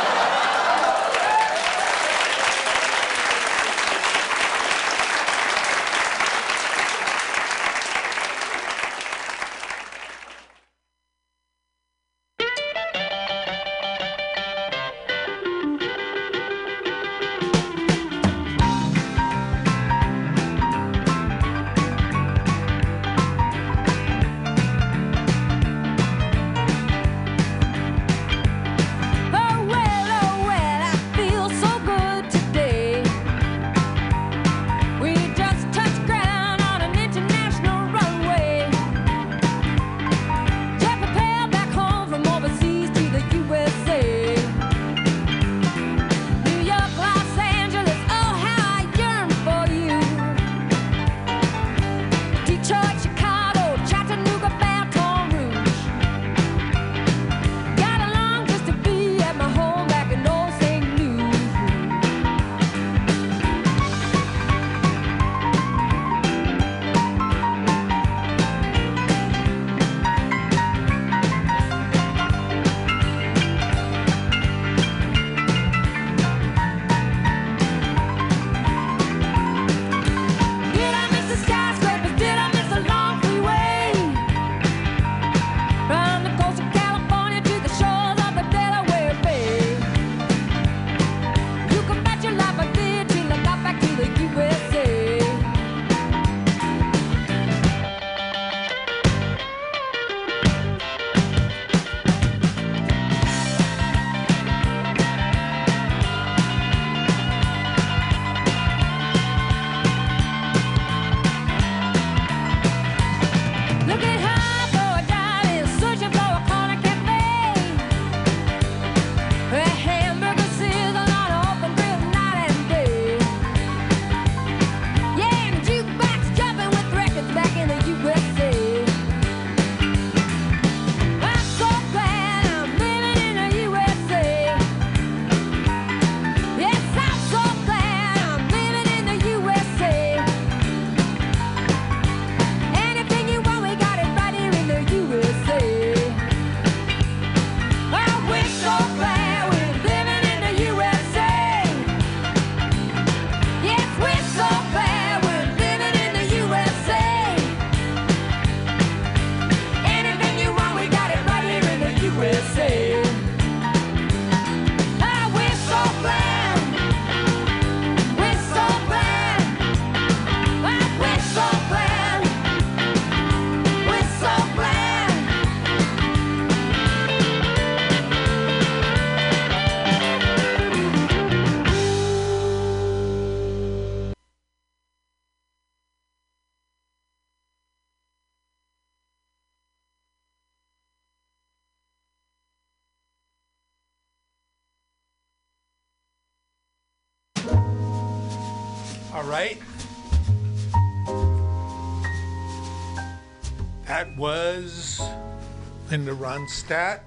Linda Ronstadt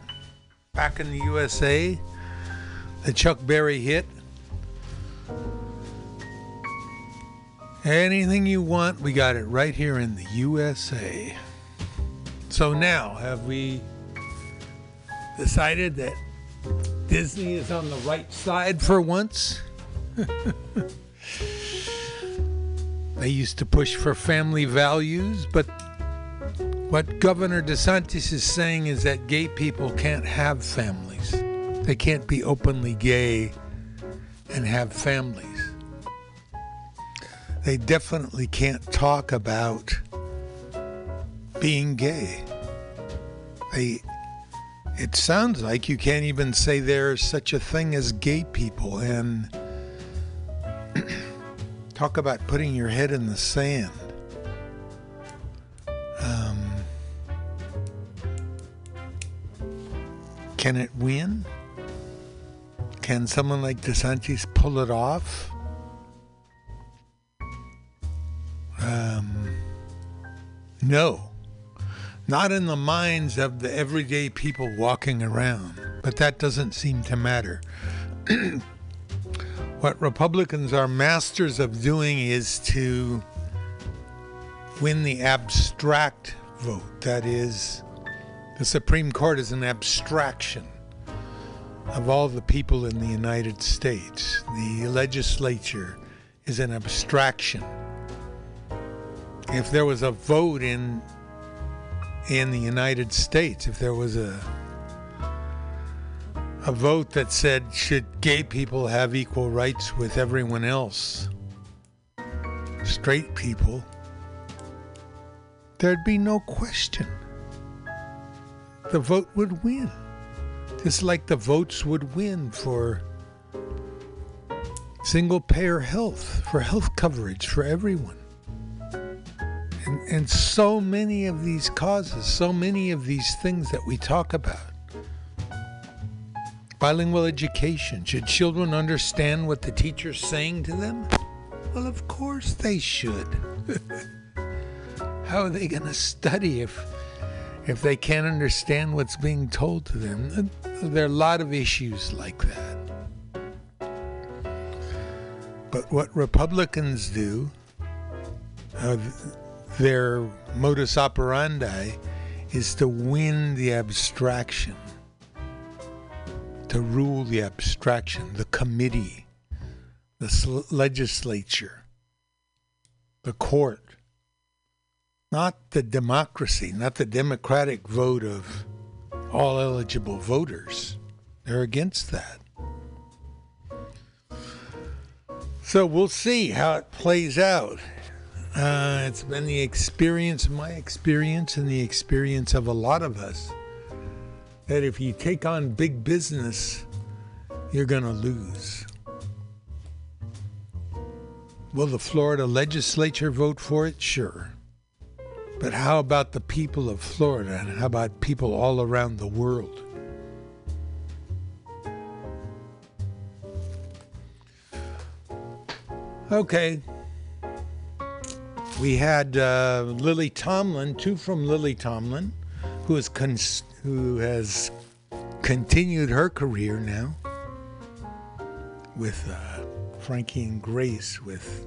back in the USA. The Chuck Berry hit. Anything you want, we got it right here in the USA. So now, have we decided that Disney is on the right side for once? they used to push for family values, but what Governor DeSantis is saying is that gay people can't have families. They can't be openly gay and have families. They definitely can't talk about being gay. They it sounds like you can't even say there's such a thing as gay people and talk about putting your head in the sand. Can it win? Can someone like DeSantis pull it off? Um, no. Not in the minds of the everyday people walking around. But that doesn't seem to matter. what Republicans are masters of doing is to win the abstract vote. That is, the Supreme Court is an abstraction of all the people in the United States. The legislature is an abstraction. If there was a vote in in the United States, if there was a a vote that said should gay people have equal rights with everyone else, straight people, there'd be no question. The vote would win. Just like the votes would win for single payer health, for health coverage for everyone. And, and so many of these causes, so many of these things that we talk about. Bilingual education. Should children understand what the teacher's saying to them? Well, of course they should. How are they going to study if if they can't understand what's being told to them? There are a lot of issues like that. But what Republicans do, uh, their modus operandi, is to win the abstraction, to rule the abstraction, the committee, the legislature, the court, not the democracy, not the democratic vote of all eligible voters. They're against that. So we'll see how it plays out. Uh, it's been the experience, my experience, and the experience of a lot of us, that if you take on big business, you're going to lose. Will the Florida legislature vote for it? Sure. But how about the people of Florida and how about people all around the world? Okay. We had uh, Lily Tomlin, two from Lily Tomlin, who has con- who has continued her career now with uh, Frankie and Grace, with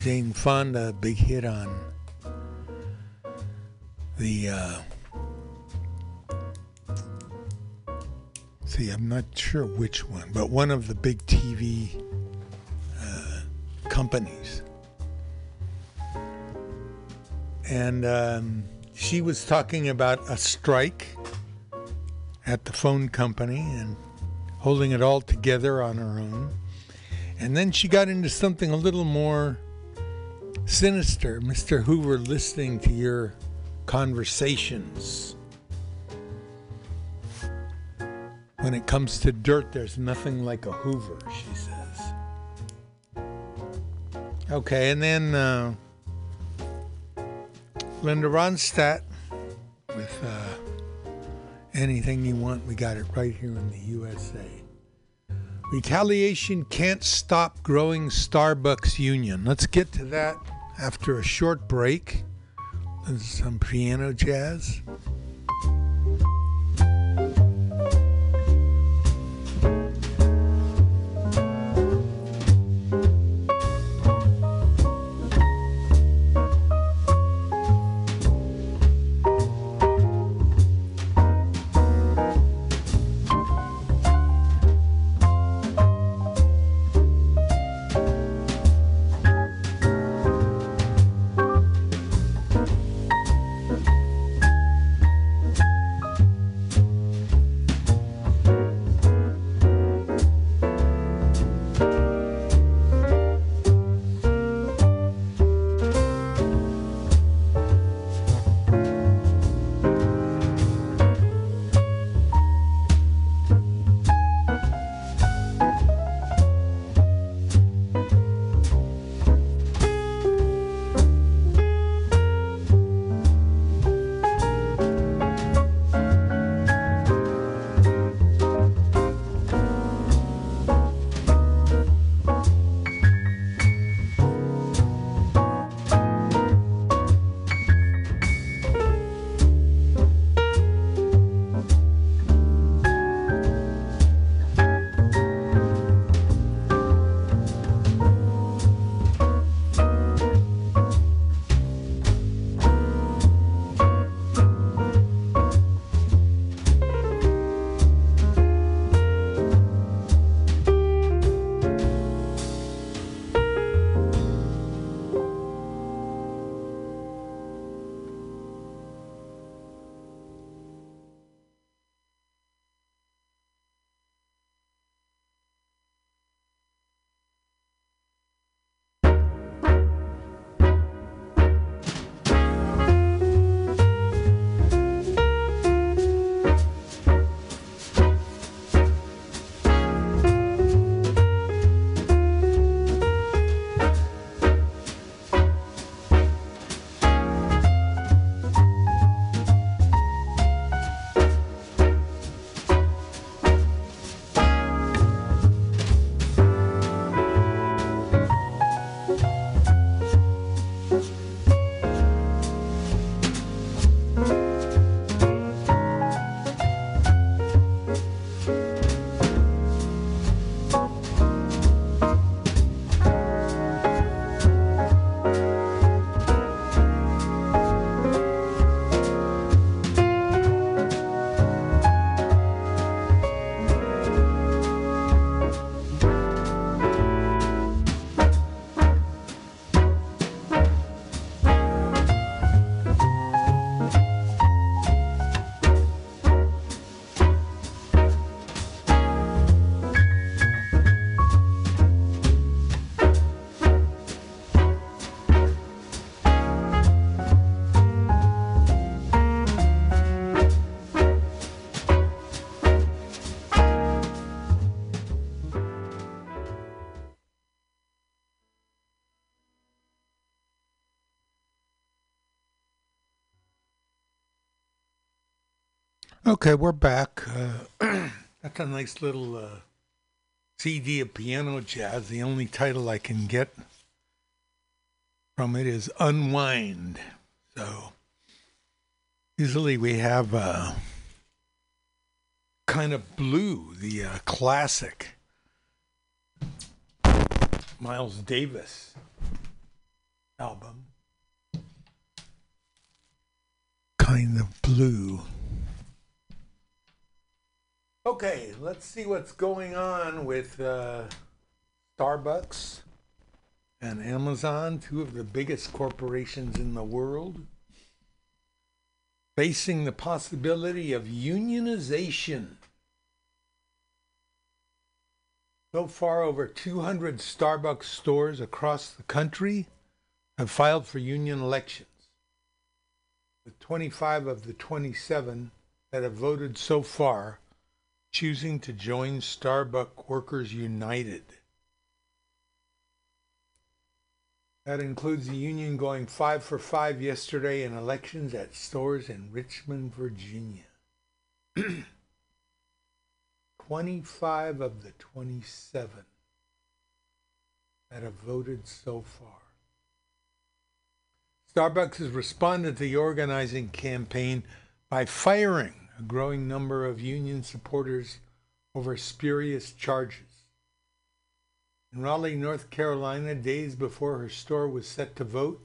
Jane Fonda, big hit on the uh, see i'm not sure which one but one of the big tv uh, companies. And um, she was talking about a strike at the phone company and holding it all together on her own. And then she got into something a little more sinister. Mr hoover listening to your conversations. When it comes to dirt, there's nothing like a Hoover, she says. Okay, and then uh, Linda Ronstadt with uh, anything you want. We got it right here in the USA. Retaliation can't stop growing Starbucks union. Let's get to that after a short break. Some piano jazz. Okay, we're back. Uh, that's a nice little uh, CD of piano jazz. The only title I can get from it is Unwind. So, usually we have uh, kind of blue, the uh, classic Miles Davis album. Kind of blue. Okay, let's see what's going on with uh, Starbucks and Amazon, two of the biggest corporations in the world, facing the possibility of unionization. So far, over 200 Starbucks stores across the country have filed for union elections, with 25 of the 27 that have voted so far choosing to join Starbucks Workers United. That includes the union going five for five yesterday in elections at stores in Richmond, Virginia. 25 of the 27 that have voted so far. Starbucks has responded to the organizing campaign by firing a growing number of union supporters over spurious charges. In Raleigh, North Carolina, days before her store was set to vote,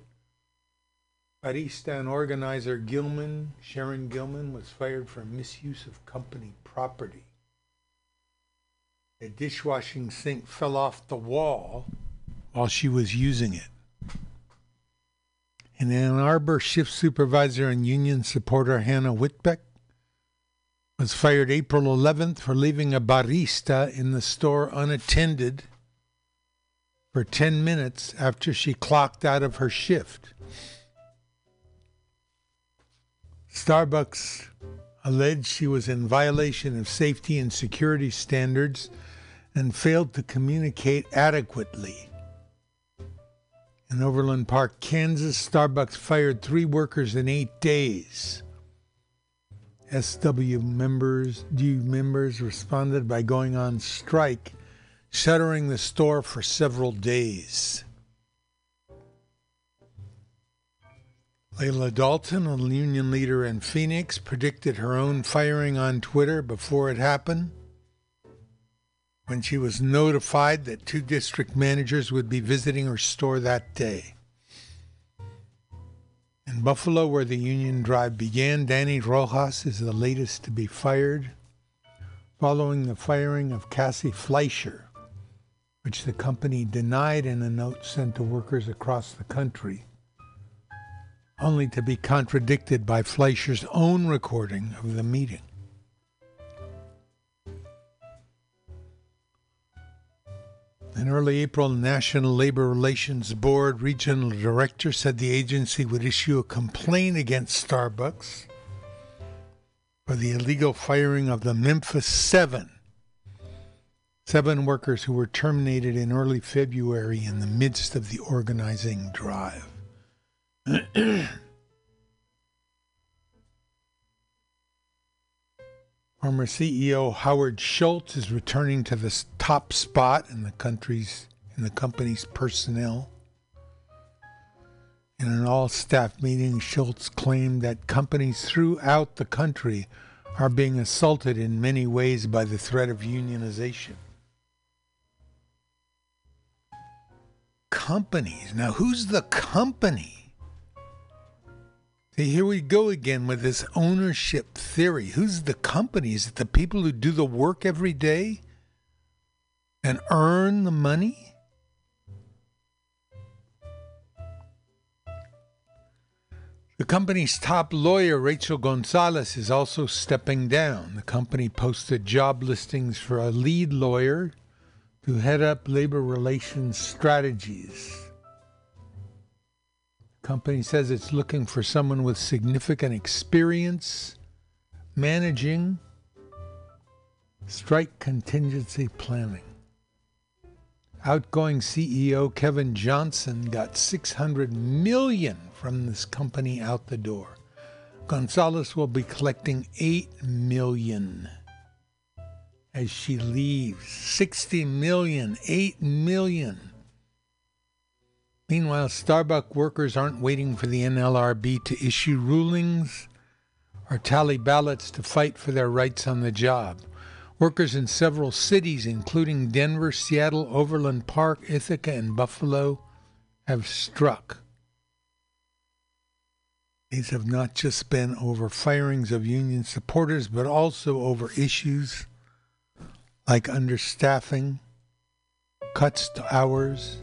barista and organizer Gilman, Sharon Gilman, was fired for misuse of company property. A dishwashing sink fell off the wall while she was using it. In Ann Arbor, shift supervisor and union supporter Hannah Whitbeck was fired April 11th for leaving a barista in the store unattended for 10 minutes after she clocked out of her shift. Starbucks alleged she was in violation of safety and security standards and failed to communicate adequately. In Overland Park, Kansas, Starbucks fired three workers in eight days. SW members, D members responded by going on strike, shuttering the store for several days. Layla Dalton, a union leader in Phoenix, predicted her own firing on Twitter before it happened when she was notified that two district managers would be visiting her store that day. In Buffalo, where the union drive began, Danny Rojas is the latest to be fired, following the firing of Cassie Fleischer, which the company denied in a note sent to workers across the country, only to be contradicted by Fleischer's own recording of the meeting. In early April, National Labor Relations Board regional director said the agency would issue a complaint against Starbucks for the illegal firing of the Memphis Seven, seven workers who were terminated in early February in the midst of the organizing drive. Former CEO Howard Schultz is returning to the top spot in the country's in the company's personnel. In an all-staff meeting, Schultz claimed that companies throughout the country are being assaulted in many ways by the threat of unionization. Companies. Now, who's the company? Here we go again with this ownership theory. Who's the company? Is it the people who do the work every day and earn the money? The company's top lawyer, Rachel Gonzalez, is also stepping down. The company posted job listings for a lead lawyer to head up labor relations strategies company says it's looking for someone with significant experience managing strike contingency planning. Outgoing CEO Kevin Johnson got 600 million from this company out the door. Gonzalez will be collecting 8 million as she leaves. 60 million, 8 million. Meanwhile, Starbucks workers aren't waiting for the NLRB to issue rulings or tally ballots to fight for their rights on the job. Workers in several cities, including Denver, Seattle, Overland Park, Ithaca, and Buffalo, have struck. These have not just been over firings of union supporters, but also over issues like understaffing, cuts to hours,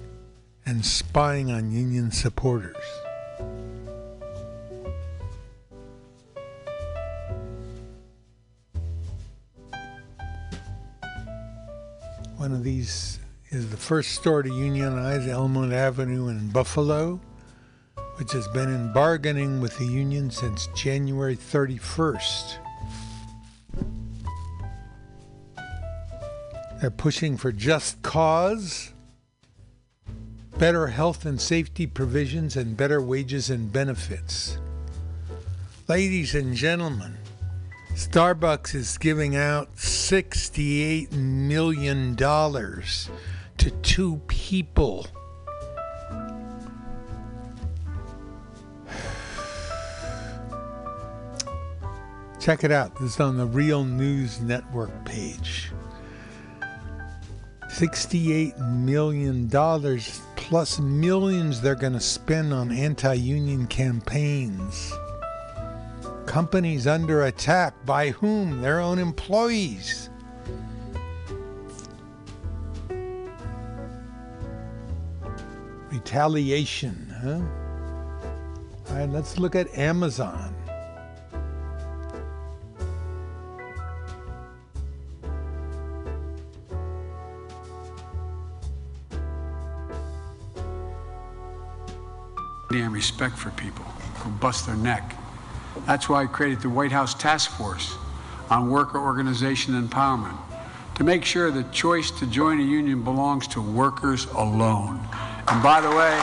and spying on Union supporters. One of these is the first store to unionize Elmwood Avenue in Buffalo, which has been in bargaining with the union since January 31st. They're pushing for just cause better health and safety provisions, and better wages and benefits. Ladies and gentlemen, Starbucks is giving out $68 million to two people. Check it out. This is on the Real News Network page. $68 million plus millions they're going to spend on anti union campaigns. Companies under attack by whom? Their own employees. Retaliation, huh? All right, let's look at Amazon. And respect for people who bust their neck. That's why I created the White House Task Force on Worker Organization Empowerment to make sure the choice to join a union belongs to workers alone. And by the way,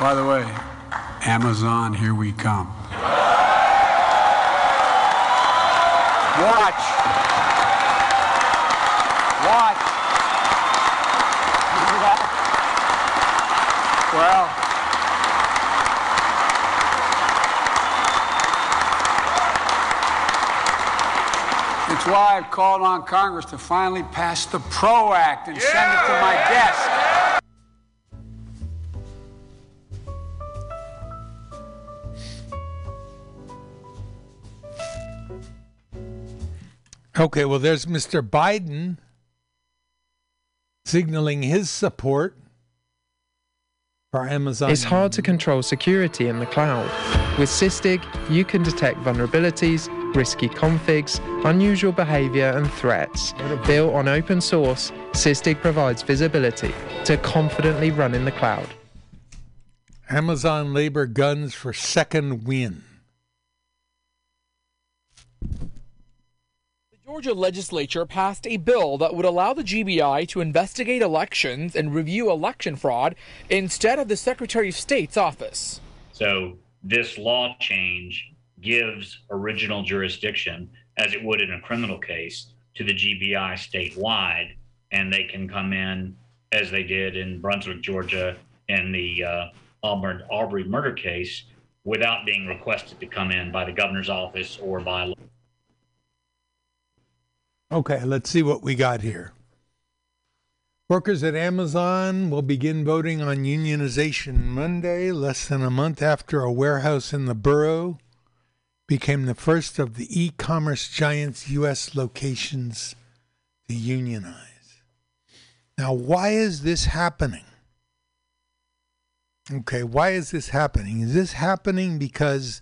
by the way, Amazon, here we come. Watch. Watch. Well, it's why I've called on Congress to finally pass the PRO Act and send it to my desk. Okay, well, there's Mr. Biden signaling his support for Amazon. It's hard to control security in the cloud. With Sysdig, you can detect vulnerabilities, risky configs, unusual behavior, and threats. Built on open source, Sysdig provides visibility to confidently run in the cloud. Amazon labor guns for second win. The Georgia legislature passed a bill that would allow the GBI to investigate elections and review election fraud instead of the Secretary of State's office. So, this law change gives original jurisdiction, as it would in a criminal case, to the GBI statewide, and they can come in as they did in Brunswick, Georgia, in the uh, Ahmaud Arbery murder case without being requested to come in by the governor's office or by Okay, let's see what we got here. Workers at Amazon will begin voting on unionization Monday, less than a month after a warehouse in the borough became the first of the e commerce giant's U.S. locations to unionize. Now, why is this happening? Okay, why is this happening? Is this happening because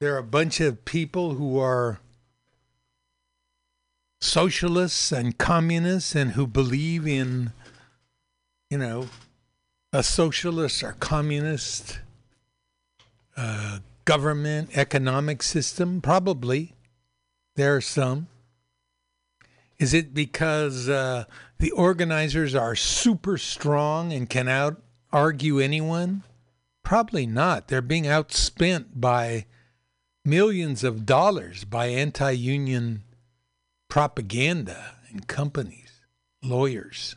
there are a bunch of people who are socialists and communists and who believe in, you know, a socialist or communist uh, government economic system? Probably. There are some. Is it because uh, the organizers are super strong and can out argue anyone? Probably not. They're being outspent by millions of dollars by anti union propaganda and companies, lawyers.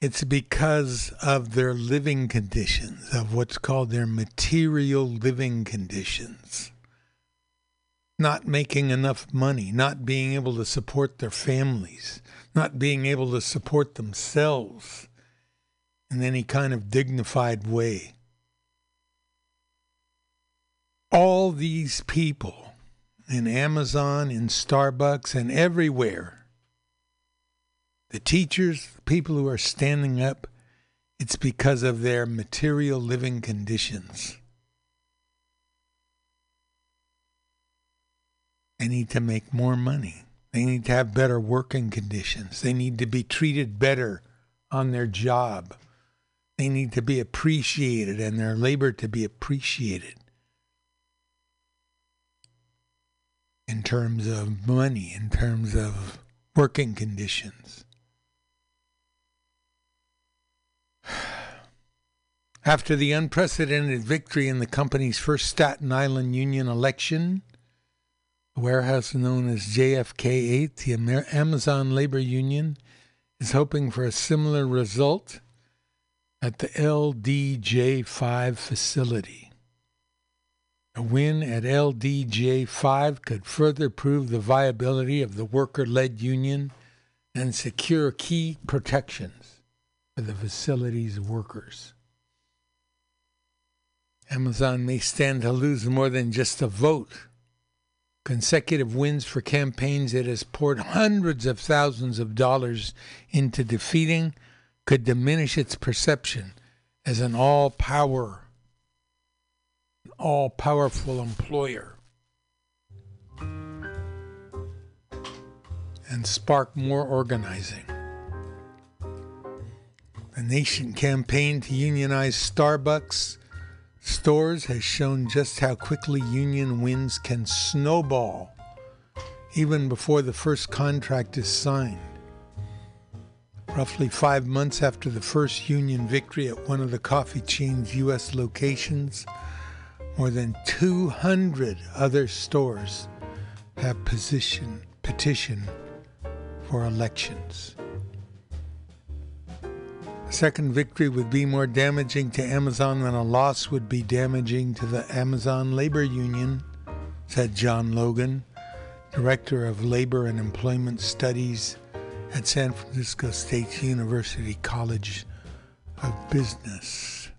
It's because of their living conditions, of what's called their material living conditions. Not making enough money, not being able to support their families, not being able to support themselves in any kind of dignified way. All these people in Amazon, in Starbucks, and everywhere. The teachers, people who are standing up, it's because of their material living conditions. They need to make more money. They need to have better working conditions. They need to be treated better on their job. They need to be appreciated and their labor to be appreciated. in terms of money, in terms of working conditions. After the unprecedented victory in the company's first Staten Island union election, a warehouse known as JFK 8, the Amer- Amazon Labor Union, is hoping for a similar result at the LDJ 5 facility. A win at LDJ 5 could further prove the viability of the worker led union and secure key protections for the facility's workers. Amazon may stand to lose more than just a vote. Consecutive wins for campaigns it has poured hundreds of thousands of dollars into defeating could diminish its perception as an all power all powerful employer and spark more organizing. The nation campaign to unionize Starbucks stores has shown just how quickly union wins can snowball even before the first contract is signed. Roughly five months after the first union victory at one of the coffee chain's U.S. locations, more than 200 other stores have position, petitioned for elections. Second victory would be more damaging to Amazon than a loss would be damaging to the Amazon Labor Union, said John Logan, Director of Labor and Employment Studies at San Francisco State University College of Business.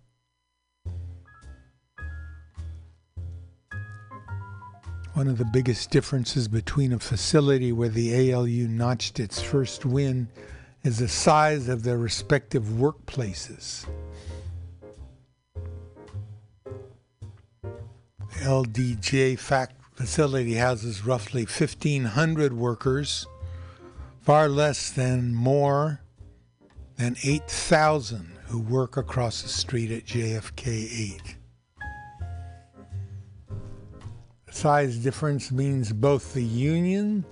One of the biggest differences between a facility where the ALU notched its first win is the size of their respective workplaces. LDJ fact facility houses roughly 1,500 workers, far less than more than 8,000 who work across the street at JFK 8. The size difference means both the union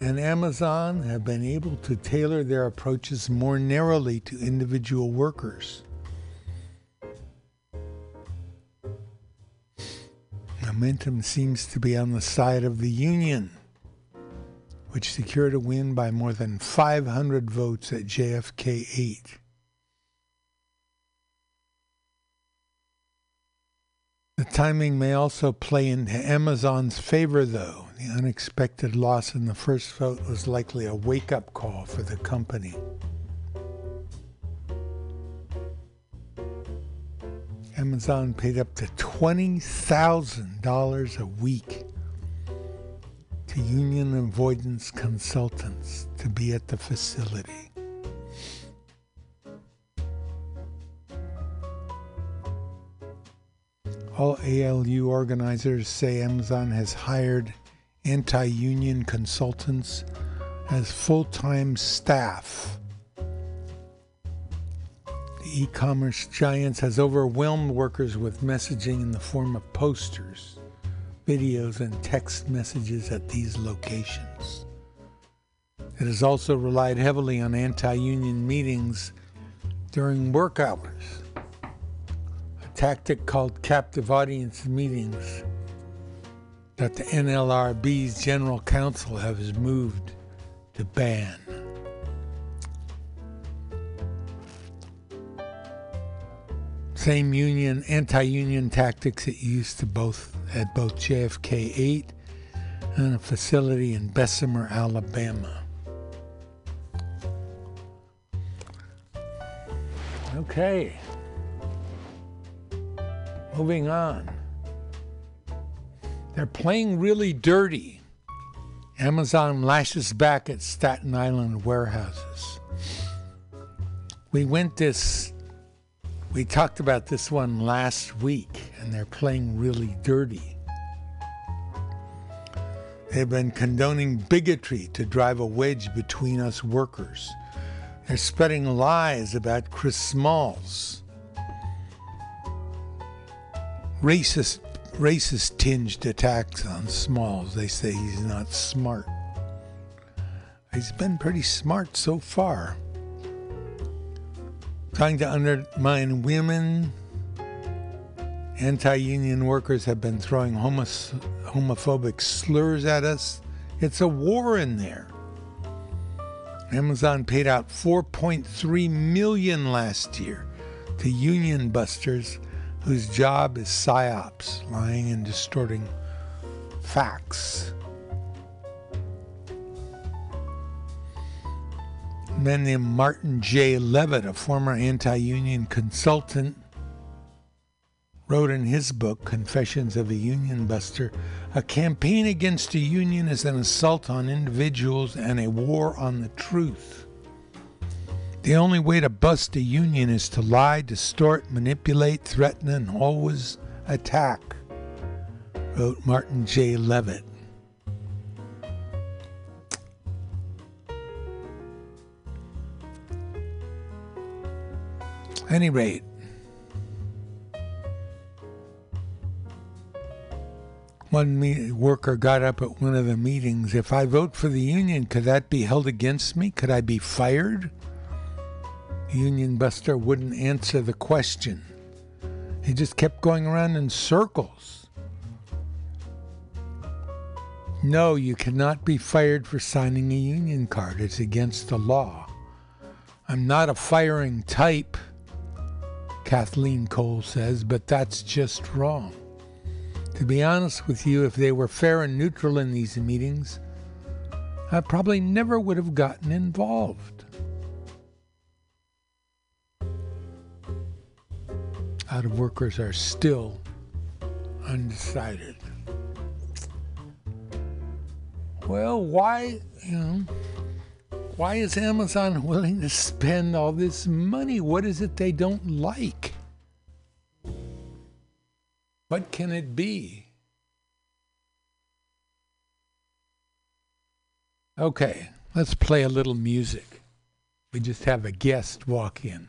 and Amazon have been able to tailor their approaches more narrowly to individual workers. Momentum seems to be on the side of the union, which secured a win by more than 500 votes at JFK 8. The timing may also play into Amazon's favor, though. The unexpected loss in the first vote was likely a wake up call for the company. Amazon paid up to $20,000 a week to union avoidance consultants to be at the facility. All ALU organizers say Amazon has hired anti union consultants as full time staff. The e commerce giants has overwhelmed workers with messaging in the form of posters, videos, and text messages at these locations. It has also relied heavily on anti union meetings during work hours a tactic called captive audience meetings that the NLRB's general counsel has moved to ban. Same union, anti-union tactics it used to both at both JFK 8 and a facility in Bessemer, Alabama. Okay. Moving on. They're playing really dirty. Amazon lashes back at Staten Island warehouses. We went this, we talked about this one last week, and they're playing really dirty. They've been condoning bigotry to drive a wedge between us workers. They're spreading lies about Chris Smalls racist racist tinged attacks on Smalls. They say he's not smart. He's been pretty smart so far. trying to undermine women. Anti union workers have been throwing homos- homophobic slurs at us. It's a war in there. Amazon paid out 4.3 million last year to union busters whose job is psyops, lying and distorting facts. A man named Martin J. Levitt, a former anti union consultant, wrote in his book, Confessions of a Union Buster, a campaign against a union is an assault on individuals and a war on the truth. The only way to bust a union is to lie, distort, manipulate, threaten, and always attack, wrote Martin J. Levitt. any rate, one me- worker got up at one of the meetings. If I vote for the union, could that be held against me? Could I be fired? Union buster wouldn't answer the question. He just kept going around in circles. No, you cannot be fired for signing a union card. It's against the law. I'm not a firing type, Kathleen Cole says, but that's just wrong. To be honest with you, if they were fair and neutral in these meetings, I probably never would have gotten involved. Out of workers are still undecided. Well, why, you know, why is Amazon willing to spend all this money? What is it they don't like? What can it be? Okay, let's play a little music. We just have a guest walk in.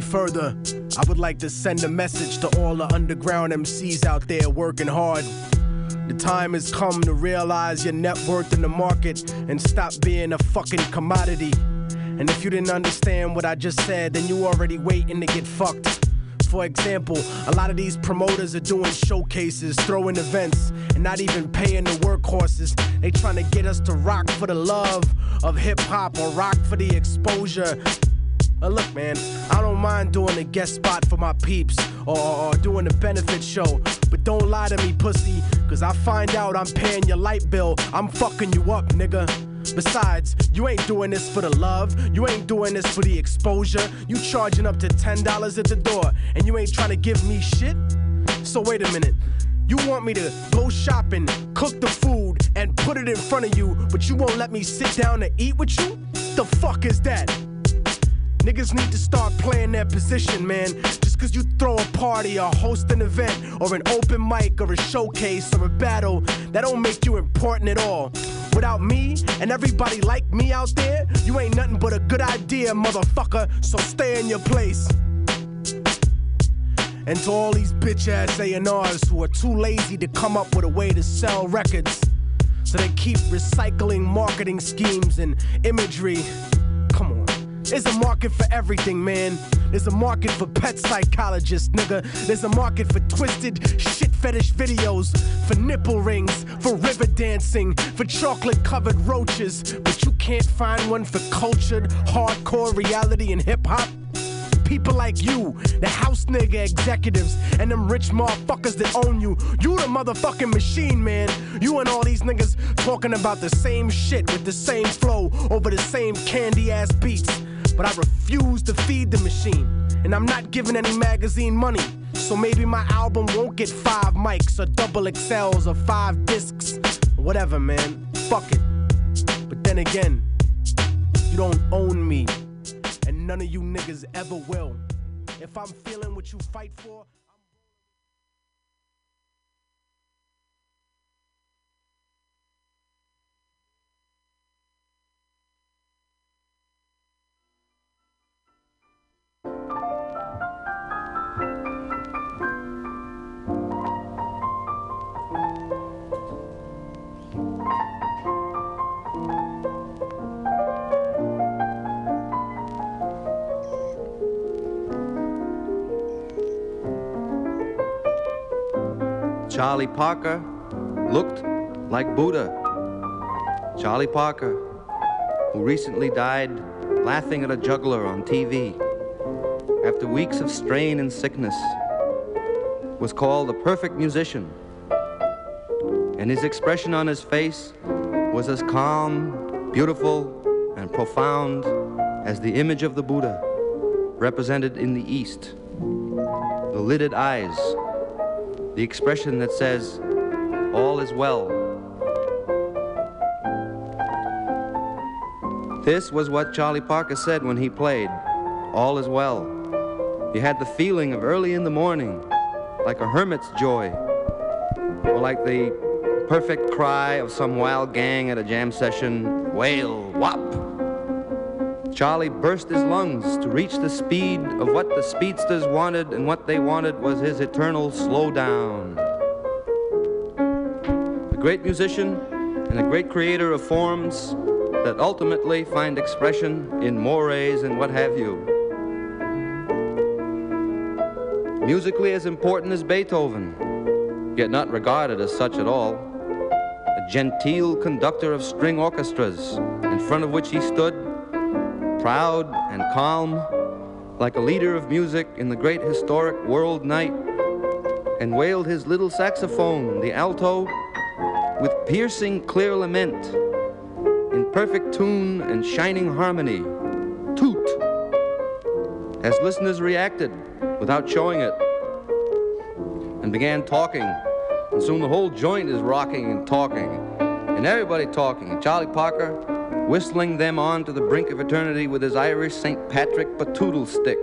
Further, I would like to send a message to all the underground MCs out there working hard. The time has come to realize your net worth in the market and stop being a fucking commodity. And if you didn't understand what I just said, then you already waiting to get fucked. For example, a lot of these promoters are doing showcases, throwing events, and not even paying the workhorses. They trying to get us to rock for the love of hip hop or rock for the exposure. Uh, look, man, I don't mind doing a guest spot for my peeps or, or doing a benefit show. But don't lie to me, pussy, cause I find out I'm paying your light bill. I'm fucking you up, nigga. Besides, you ain't doing this for the love. You ain't doing this for the exposure. You charging up to $10 at the door, and you ain't trying to give me shit? So wait a minute. You want me to go shopping, cook the food, and put it in front of you, but you won't let me sit down to eat with you? The fuck is that? Niggas need to start playing their position, man. Just cause you throw a party or host an event or an open mic or a showcase or a battle, that don't make you important at all. Without me and everybody like me out there, you ain't nothing but a good idea, motherfucker. So stay in your place. And to all these bitch ass A&Rs who are too lazy to come up with a way to sell records. So they keep recycling marketing schemes and imagery. There's a market for everything, man. There's a market for pet psychologists, nigga. There's a market for twisted shit fetish videos, for nipple rings, for river dancing, for chocolate covered roaches. But you can't find one for cultured, hardcore reality and hip hop. People like you, the house nigga executives, and them rich motherfuckers that own you. You the motherfucking machine, man. You and all these niggas talking about the same shit with the same flow over the same candy ass beats. But I refuse to feed the machine, and I'm not giving any magazine money. So maybe my album won't get five mics or double XLs or five discs. Whatever, man. Fuck it. But then again, you don't own me, and none of you niggas ever will. If I'm feeling what you fight for, Charlie Parker looked like Buddha. Charlie Parker, who recently died laughing at a juggler on TV after weeks of strain and sickness, was called the perfect musician. And his expression on his face was as calm, beautiful, and profound as the image of the Buddha represented in the East. The lidded eyes, the expression that says, All is well. This was what Charlie Parker said when he played, All is well. You had the feeling of early in the morning, like a hermit's joy, or like the perfect cry of some wild gang at a jam session, wail, whop. Charlie burst his lungs to reach the speed of what the speedsters wanted, and what they wanted was his eternal slow down. great musician and a great creator of forms that ultimately find expression in mores and what have you. Musically as important as Beethoven, yet not regarded as such at all. A genteel conductor of string orchestras, in front of which he stood, proud and calm, like a leader of music in the great historic world night, and wailed his little saxophone, the alto, with piercing clear lament, in perfect tune and shining harmony. Toot! As listeners reacted without showing it, and began talking, and soon the whole joint is rocking and talking, and everybody talking, and Charlie Parker whistling them on to the brink of eternity with his Irish St. Patrick batoodle stick.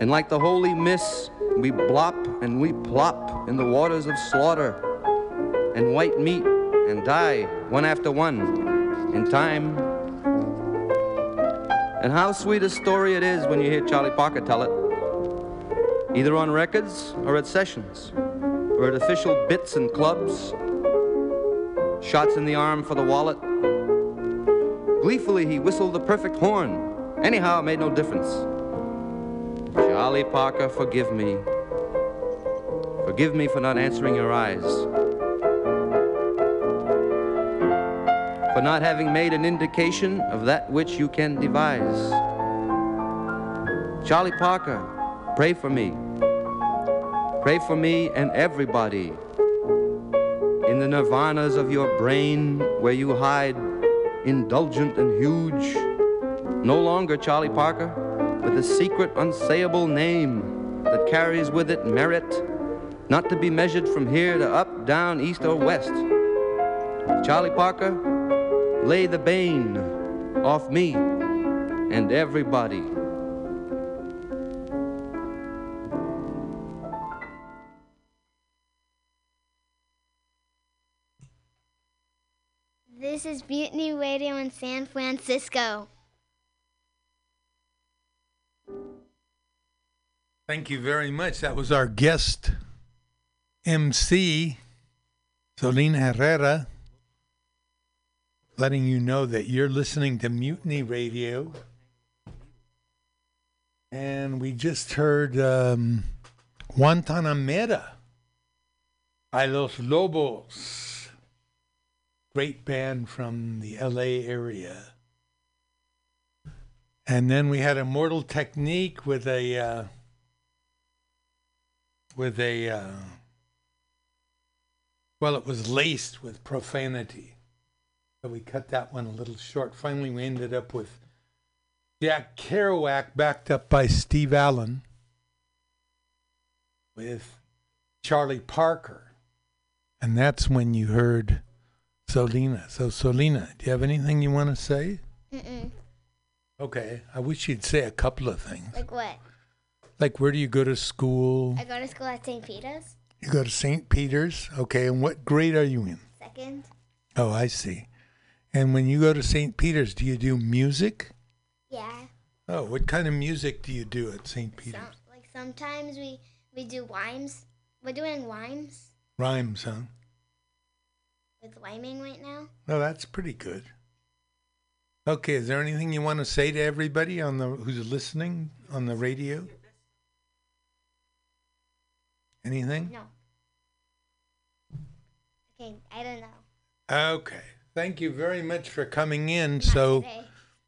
And like the holy miss, we blop and we plop in the waters of slaughter and white meat and die one after one in time. And how sweet a story it is when you hear Charlie Parker tell it, either on records or at sessions, or at official bits and clubs, shots in the arm for the wallet. Gleefully, he whistled the perfect horn. Anyhow, it made no difference. Charlie Parker, forgive me. Forgive me for not answering your eyes. For not having made an indication of that which you can devise. Charlie Parker, pray for me. Pray for me and everybody. In the nirvanas of your brain, where you hide, indulgent and huge. No longer Charlie Parker, with a secret, unsayable name that carries with it merit, not to be measured from here to up, down, east, or west. Charlie Parker, lay the bane off me and everybody. Mutiny Radio in San Francisco. Thank you very much. That was our guest MC, Solina Herrera, letting you know that you're listening to Mutiny Radio. And we just heard um, Guantanamera by Los Lobos, great band from the LA area. And then we had Immortal Technique with a uh, with a uh, well, it was laced with profanity. So we cut that one a little short. Finally, we ended up with Jack Kerouac backed up by Steve Allen with Charlie Parker. And that's when you heard Solina. So, Solina, do you have anything you want to say? Mm-mm. Okay. I wish you'd say a couple of things. Like what? Like, where do you go to school? I go to school at St. Peter's. You go to St. Peter's. Okay. And what grade are you in? Second. Oh, I see. And when you go to St. Peter's, do you do music? Yeah. Oh, what kind of music do you do at St. Peter's? Some, like sometimes we we do rhymes. We're doing rhymes Rhymes, huh? With rhyming right now. Oh, that's pretty good. Okay, is there anything you want to say to everybody on the who's listening on the radio? Anything? No. Okay, I don't know. Okay. Thank you very much for coming in. So today.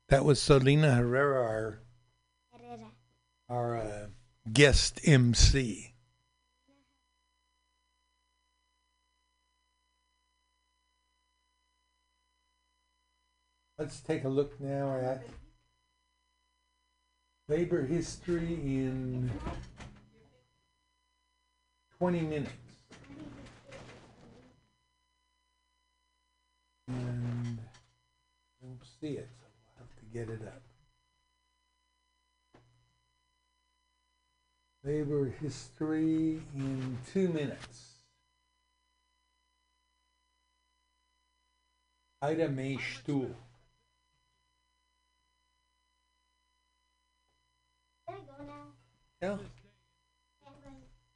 that was Solina Herrera, our Herrera. our uh, guest MC. Let's take a look now at labor history in 20 minutes. And I don't see it, so we'll have to get it up. Labor history in two minutes. Ida Mae Stull. Can I go now? Yeah.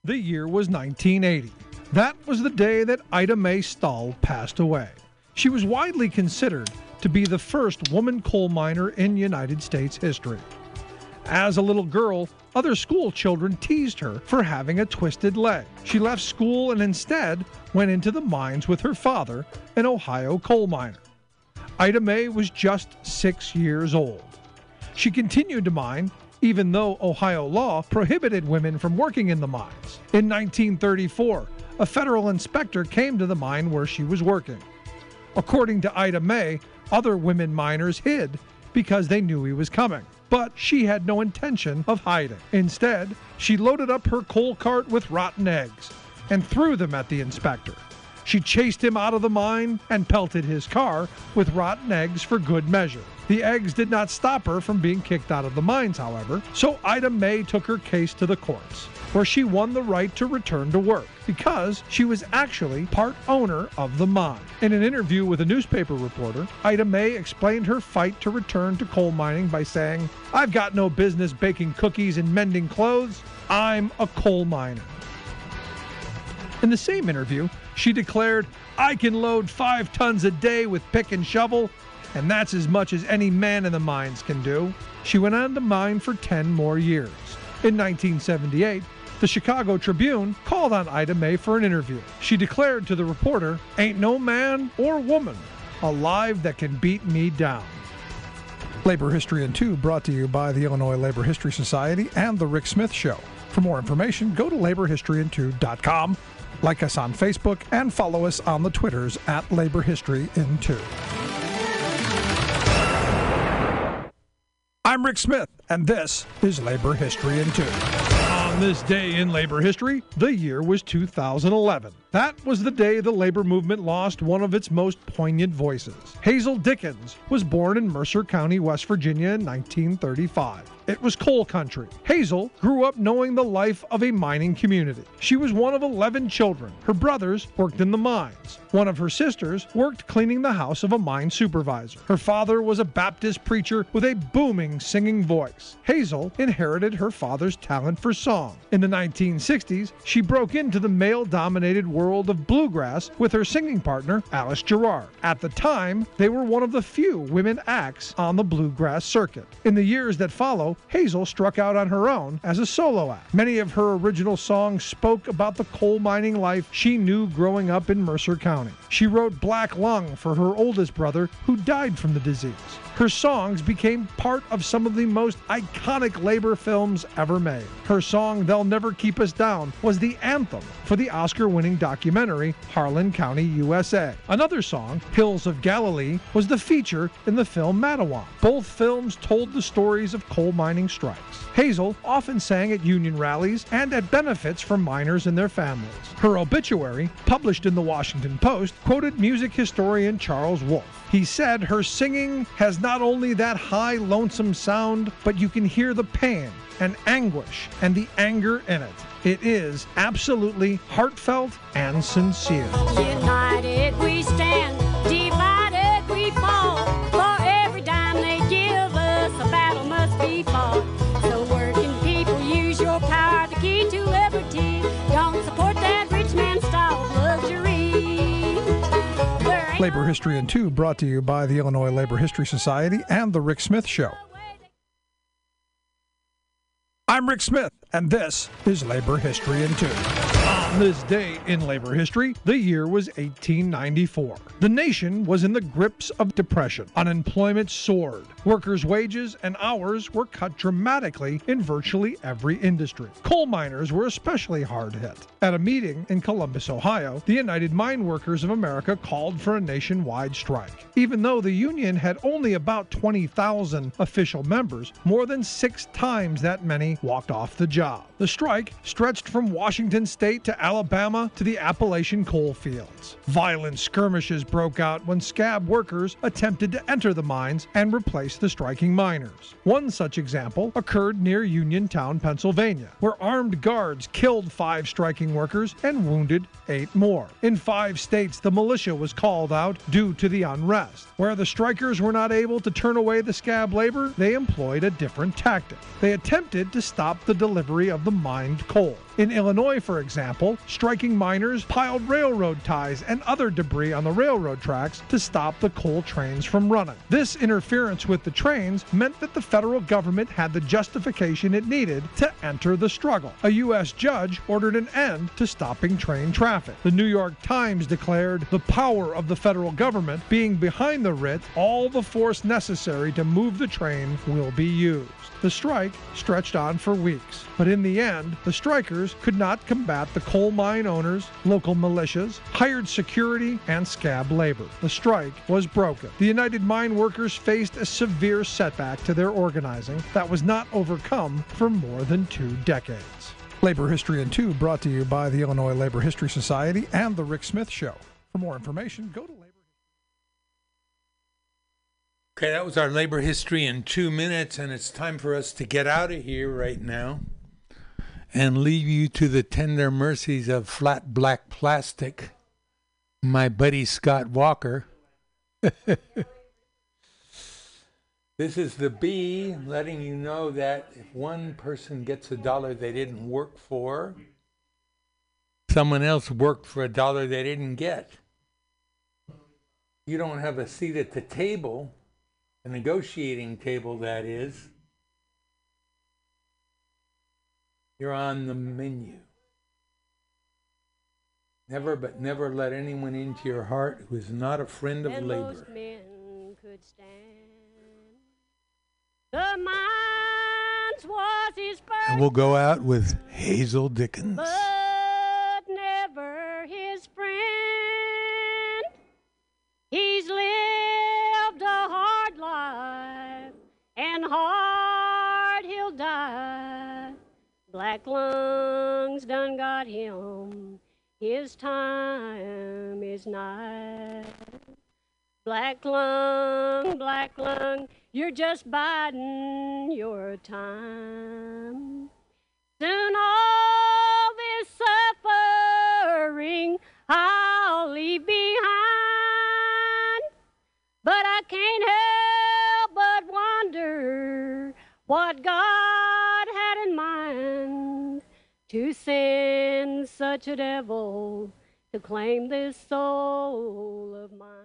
The year was 1980. That was the day that Ida Mae Stull passed away. She was widely considered to be the first woman coal miner in United States history. As a little girl, other school children teased her for having a twisted leg. She left school and instead went into the mines with her father, an Ohio coal miner. Ida Mae was just six years old. She continued to mine even though Ohio law prohibited women from working in the mines. In 1934, a federal inspector came to the mine where she was working. According to Ida Mae, other women miners hid because they knew he was coming. But she had no intention of hiding. Instead, she loaded up her coal cart with rotten eggs and threw them at the inspector. She chased him out of the mine and pelted his car with rotten eggs for good measure. The eggs did not stop her from being kicked out of the mines, however, so Ida Mae took her case to the courts, where she won the right to return to work because she was actually part owner of the mine. In an interview with a newspaper reporter, Ida Mae explained her fight to return to coal mining by saying, I've got no business baking cookies and mending clothes. I'm a coal miner. In the same interview, she declared, I can load five tons a day with pick and shovel, and that's as much as any man in the mines can do. She went on to mine for 10 more years. In 1978, the Chicago Tribune called on Ida Mae for an interview. She declared to the reporter, Ain't no man or woman alive that can beat me down. Labor History in 2 brought to you by the Illinois Labor History Society and The Rick Smith Show. For more information, go to laborhistoryin2.com, like us on Facebook, and follow us on the Twitters at Labor History in 2. I'm Rick Smith, and this is Labor History in 2. On this day in labor history, the year was 2011. That was the day the labor movement lost one of its most poignant voices. Hazel Dickens was born in Mercer County, West Virginia in 1935. It was coal country. Hazel grew up knowing the life of a mining community. She was one of 11 children. Her brothers worked in the mines. One of her sisters worked cleaning the house of a mine supervisor. Her father was a Baptist preacher with a booming singing voice. Hazel inherited her father's talent for song. In the 1960s, she broke into the male dominated world of bluegrass with her singing partner, Alice Gerrard. At the time, they were one of the few women acts on the bluegrass circuit. In the years that follow, Hazel struck out on her own as a solo act. Many of her original songs spoke about the coal mining life she knew growing up in Mercer County. She wrote Black Lung for her oldest brother, who died from the disease. Her songs became part of some of the most iconic labor films ever made. Her song, They'll Never Keep Us Down, was the anthem for the Oscar winning documentary Harlan County, USA. Another song, Hills of Galilee, was the feature in the film Matewan. Both films told the stories of coal mining strikes. Hazel often sang at union rallies and at benefits for miners and their families. Her obituary, published in the Washington Post, quoted music historian Charles Wolfe. He said her singing has not only that high, lonesome sound, but you can hear the pain and anguish and the anger in it. It is absolutely heartfelt and sincere. United we stand, Labor History in 2 brought to you by the Illinois Labor History Society and The Rick Smith Show. I'm Rick Smith, and this is Labor History in 2. On this day in labor history, the year was 1894. The nation was in the grips of depression. Unemployment soared. Workers' wages and hours were cut dramatically in virtually every industry. Coal miners were especially hard hit. At a meeting in Columbus, Ohio, the United Mine Workers of America called for a nationwide strike. Even though the union had only about 20,000 official members, more than six times that many walked off the job. The strike stretched from Washington state to Alabama to the Appalachian coal fields. Violent skirmishes broke out when scab workers attempted to enter the mines and replace the striking miners. One such example occurred near Uniontown, Pennsylvania, where armed guards killed five striking workers and wounded eight more. In five states, the militia was called out due to the unrest. Where the strikers were not able to turn away the scab labor, they employed a different tactic. They attempted to stop the delivery of the mined coal. In Illinois, for example, striking miners piled railroad ties and other debris on the railroad tracks to stop the coal trains from running. This interference with the trains meant that the federal government had the justification it needed to enter the struggle. A U.S. judge ordered an end to stopping train traffic. The New York Times declared the power of the federal government being behind the writ, all the force necessary to move the train will be used. The strike stretched on for weeks, but in the end, the strikers could not combat the coal mine owners, local militias, hired security, and scab labor. The strike was broken. The United Mine Workers faced a severe setback to their organizing that was not overcome for more than two decades. Labor History in Two brought to you by the Illinois Labor History Society and The Rick Smith Show. For more information, go to. Okay, that was our labor history in two minutes, and it's time for us to get out of here right now and leave you to the tender mercies of flat black plastic, my buddy Scott Walker. this is the B letting you know that if one person gets a dollar they didn't work for, someone else worked for a dollar they didn't get. You don't have a seat at the table a negotiating table, that is, you're on the menu. Never, but never let anyone into your heart who is not a friend of And labor. most men could stand. The mines was his first, And we'll go out with Hazel Dickens. Black lungs done got him. His time is nigh. Black lung, black lung, you're just biding your time. Soon all this suffering I'll leave behind. But I can't help but wonder what God mind to send such a devil to claim this soul of mine.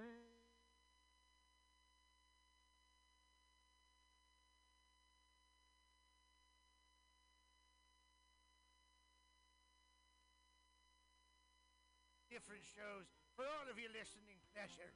different shows for all of your listening pleasures.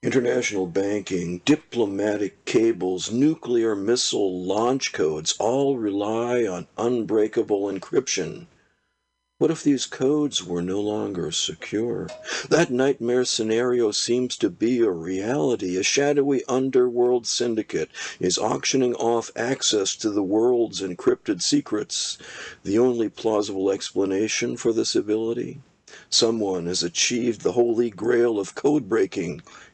International banking, diplomatic cables, nuclear missile launch codes all rely on unbreakable encryption. What if these codes were no longer secure? That nightmare scenario seems to be a reality. A shadowy underworld syndicate is auctioning off access to the world's encrypted secrets. The only plausible explanation for this ability? Someone has achieved the holy grail of code breaking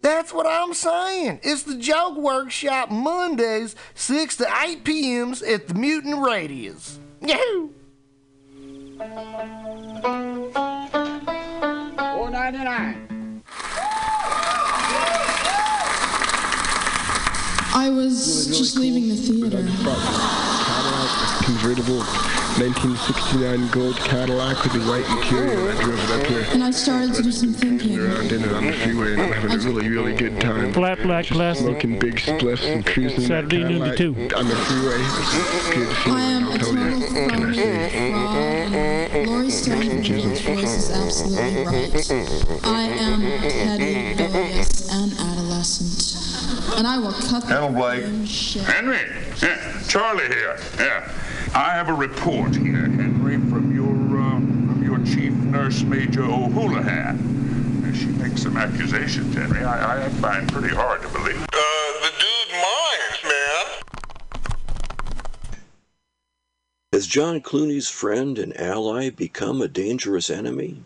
That's what I'm saying. It's the Joke Workshop Mondays, 6 to 8 p.m.s at the Mutant Radius. Yahoo! Four ninety nine. I was just leaving the theater. convertible 1969 gold Cadillac with the white interior. and I drove it up here. And I started to do some thinking. Around in it on the freeway, and I'm having a really, really good time. Flat black Just classic. Smoking big spliffs and cruising that Saturday noon to Cadillac two. on the freeway. It's good I feeling, am I'll a tell you. total What can I say? fraud. Laurie Stone's voice is absolutely right. I am petty, rebellious, and adolescent. And I will cut the Hello, Blake. damn shit. Henry, yeah, Charlie here. Yeah, I have a report here, Henry, from your um, from your chief nurse, Major O'Houlihan. Uh, She makes some accusations, Henry. I, I find pretty hard to believe. Uh, the dude minds, man. Has John Clooney's friend and ally become a dangerous enemy?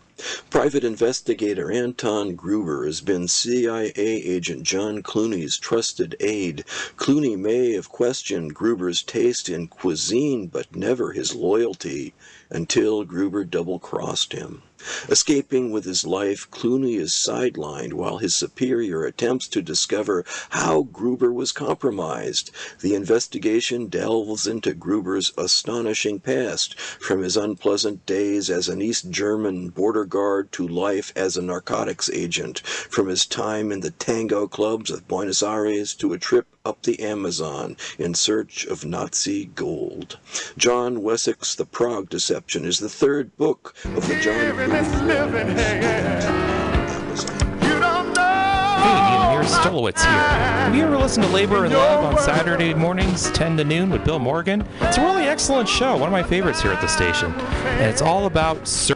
Private investigator Anton Gruber has been CIA agent John Clooney's trusted aide. Clooney may have questioned Gruber's taste in cuisine, but never his loyalty until Gruber double crossed him. Escaping with his life, Clooney is sidelined while his superior attempts to discover how Gruber was compromised. The investigation delves into Gruber's astonishing past, from his unpleasant days as an East German border guard to life as a narcotics agent, from his time in the tango clubs of Buenos Aires to a trip up the Amazon in search of Nazi gold. John Wessex' The Prague Deception is the third book of the John Gruber Hey, Ian here, Stolowitz here. Have you ever listened to Labor and Love on Saturday mornings, 10 to noon, with Bill Morgan? It's a really excellent show, one of my favorites here at the station. And it's all about. Sur-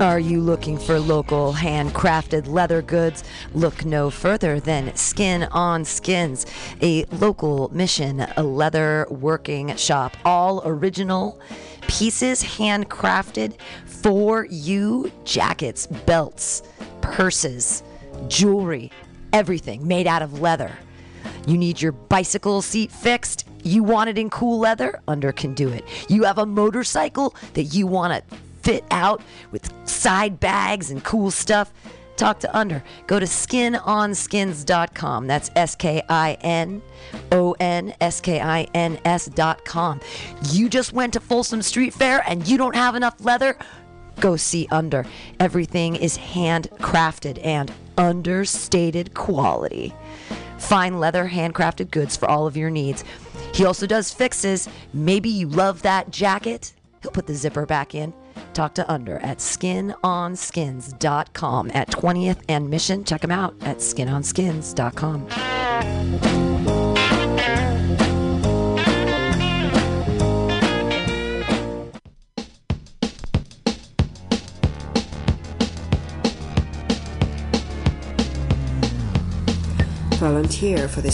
Are you looking for local handcrafted leather goods? Look no further than Skin on Skins, a local mission a leather working shop. All original pieces handcrafted for you jackets, belts, purses, jewelry, everything made out of leather. You need your bicycle seat fixed? You want it in cool leather? Under can do it. You have a motorcycle that you want to fit out with side bags and cool stuff? Talk to Under. Go to skinonskins.com. That's S K I N O N S K I N S.com. You just went to Folsom Street Fair and you don't have enough leather? Go see Under. Everything is handcrafted and understated quality. Fine leather, handcrafted goods for all of your needs. He also does fixes. Maybe you love that jacket. He'll put the zipper back in. Talk to Under at skinonskins.com at 20th and Mission. Check him out at skinonskins.com. Volunteer for the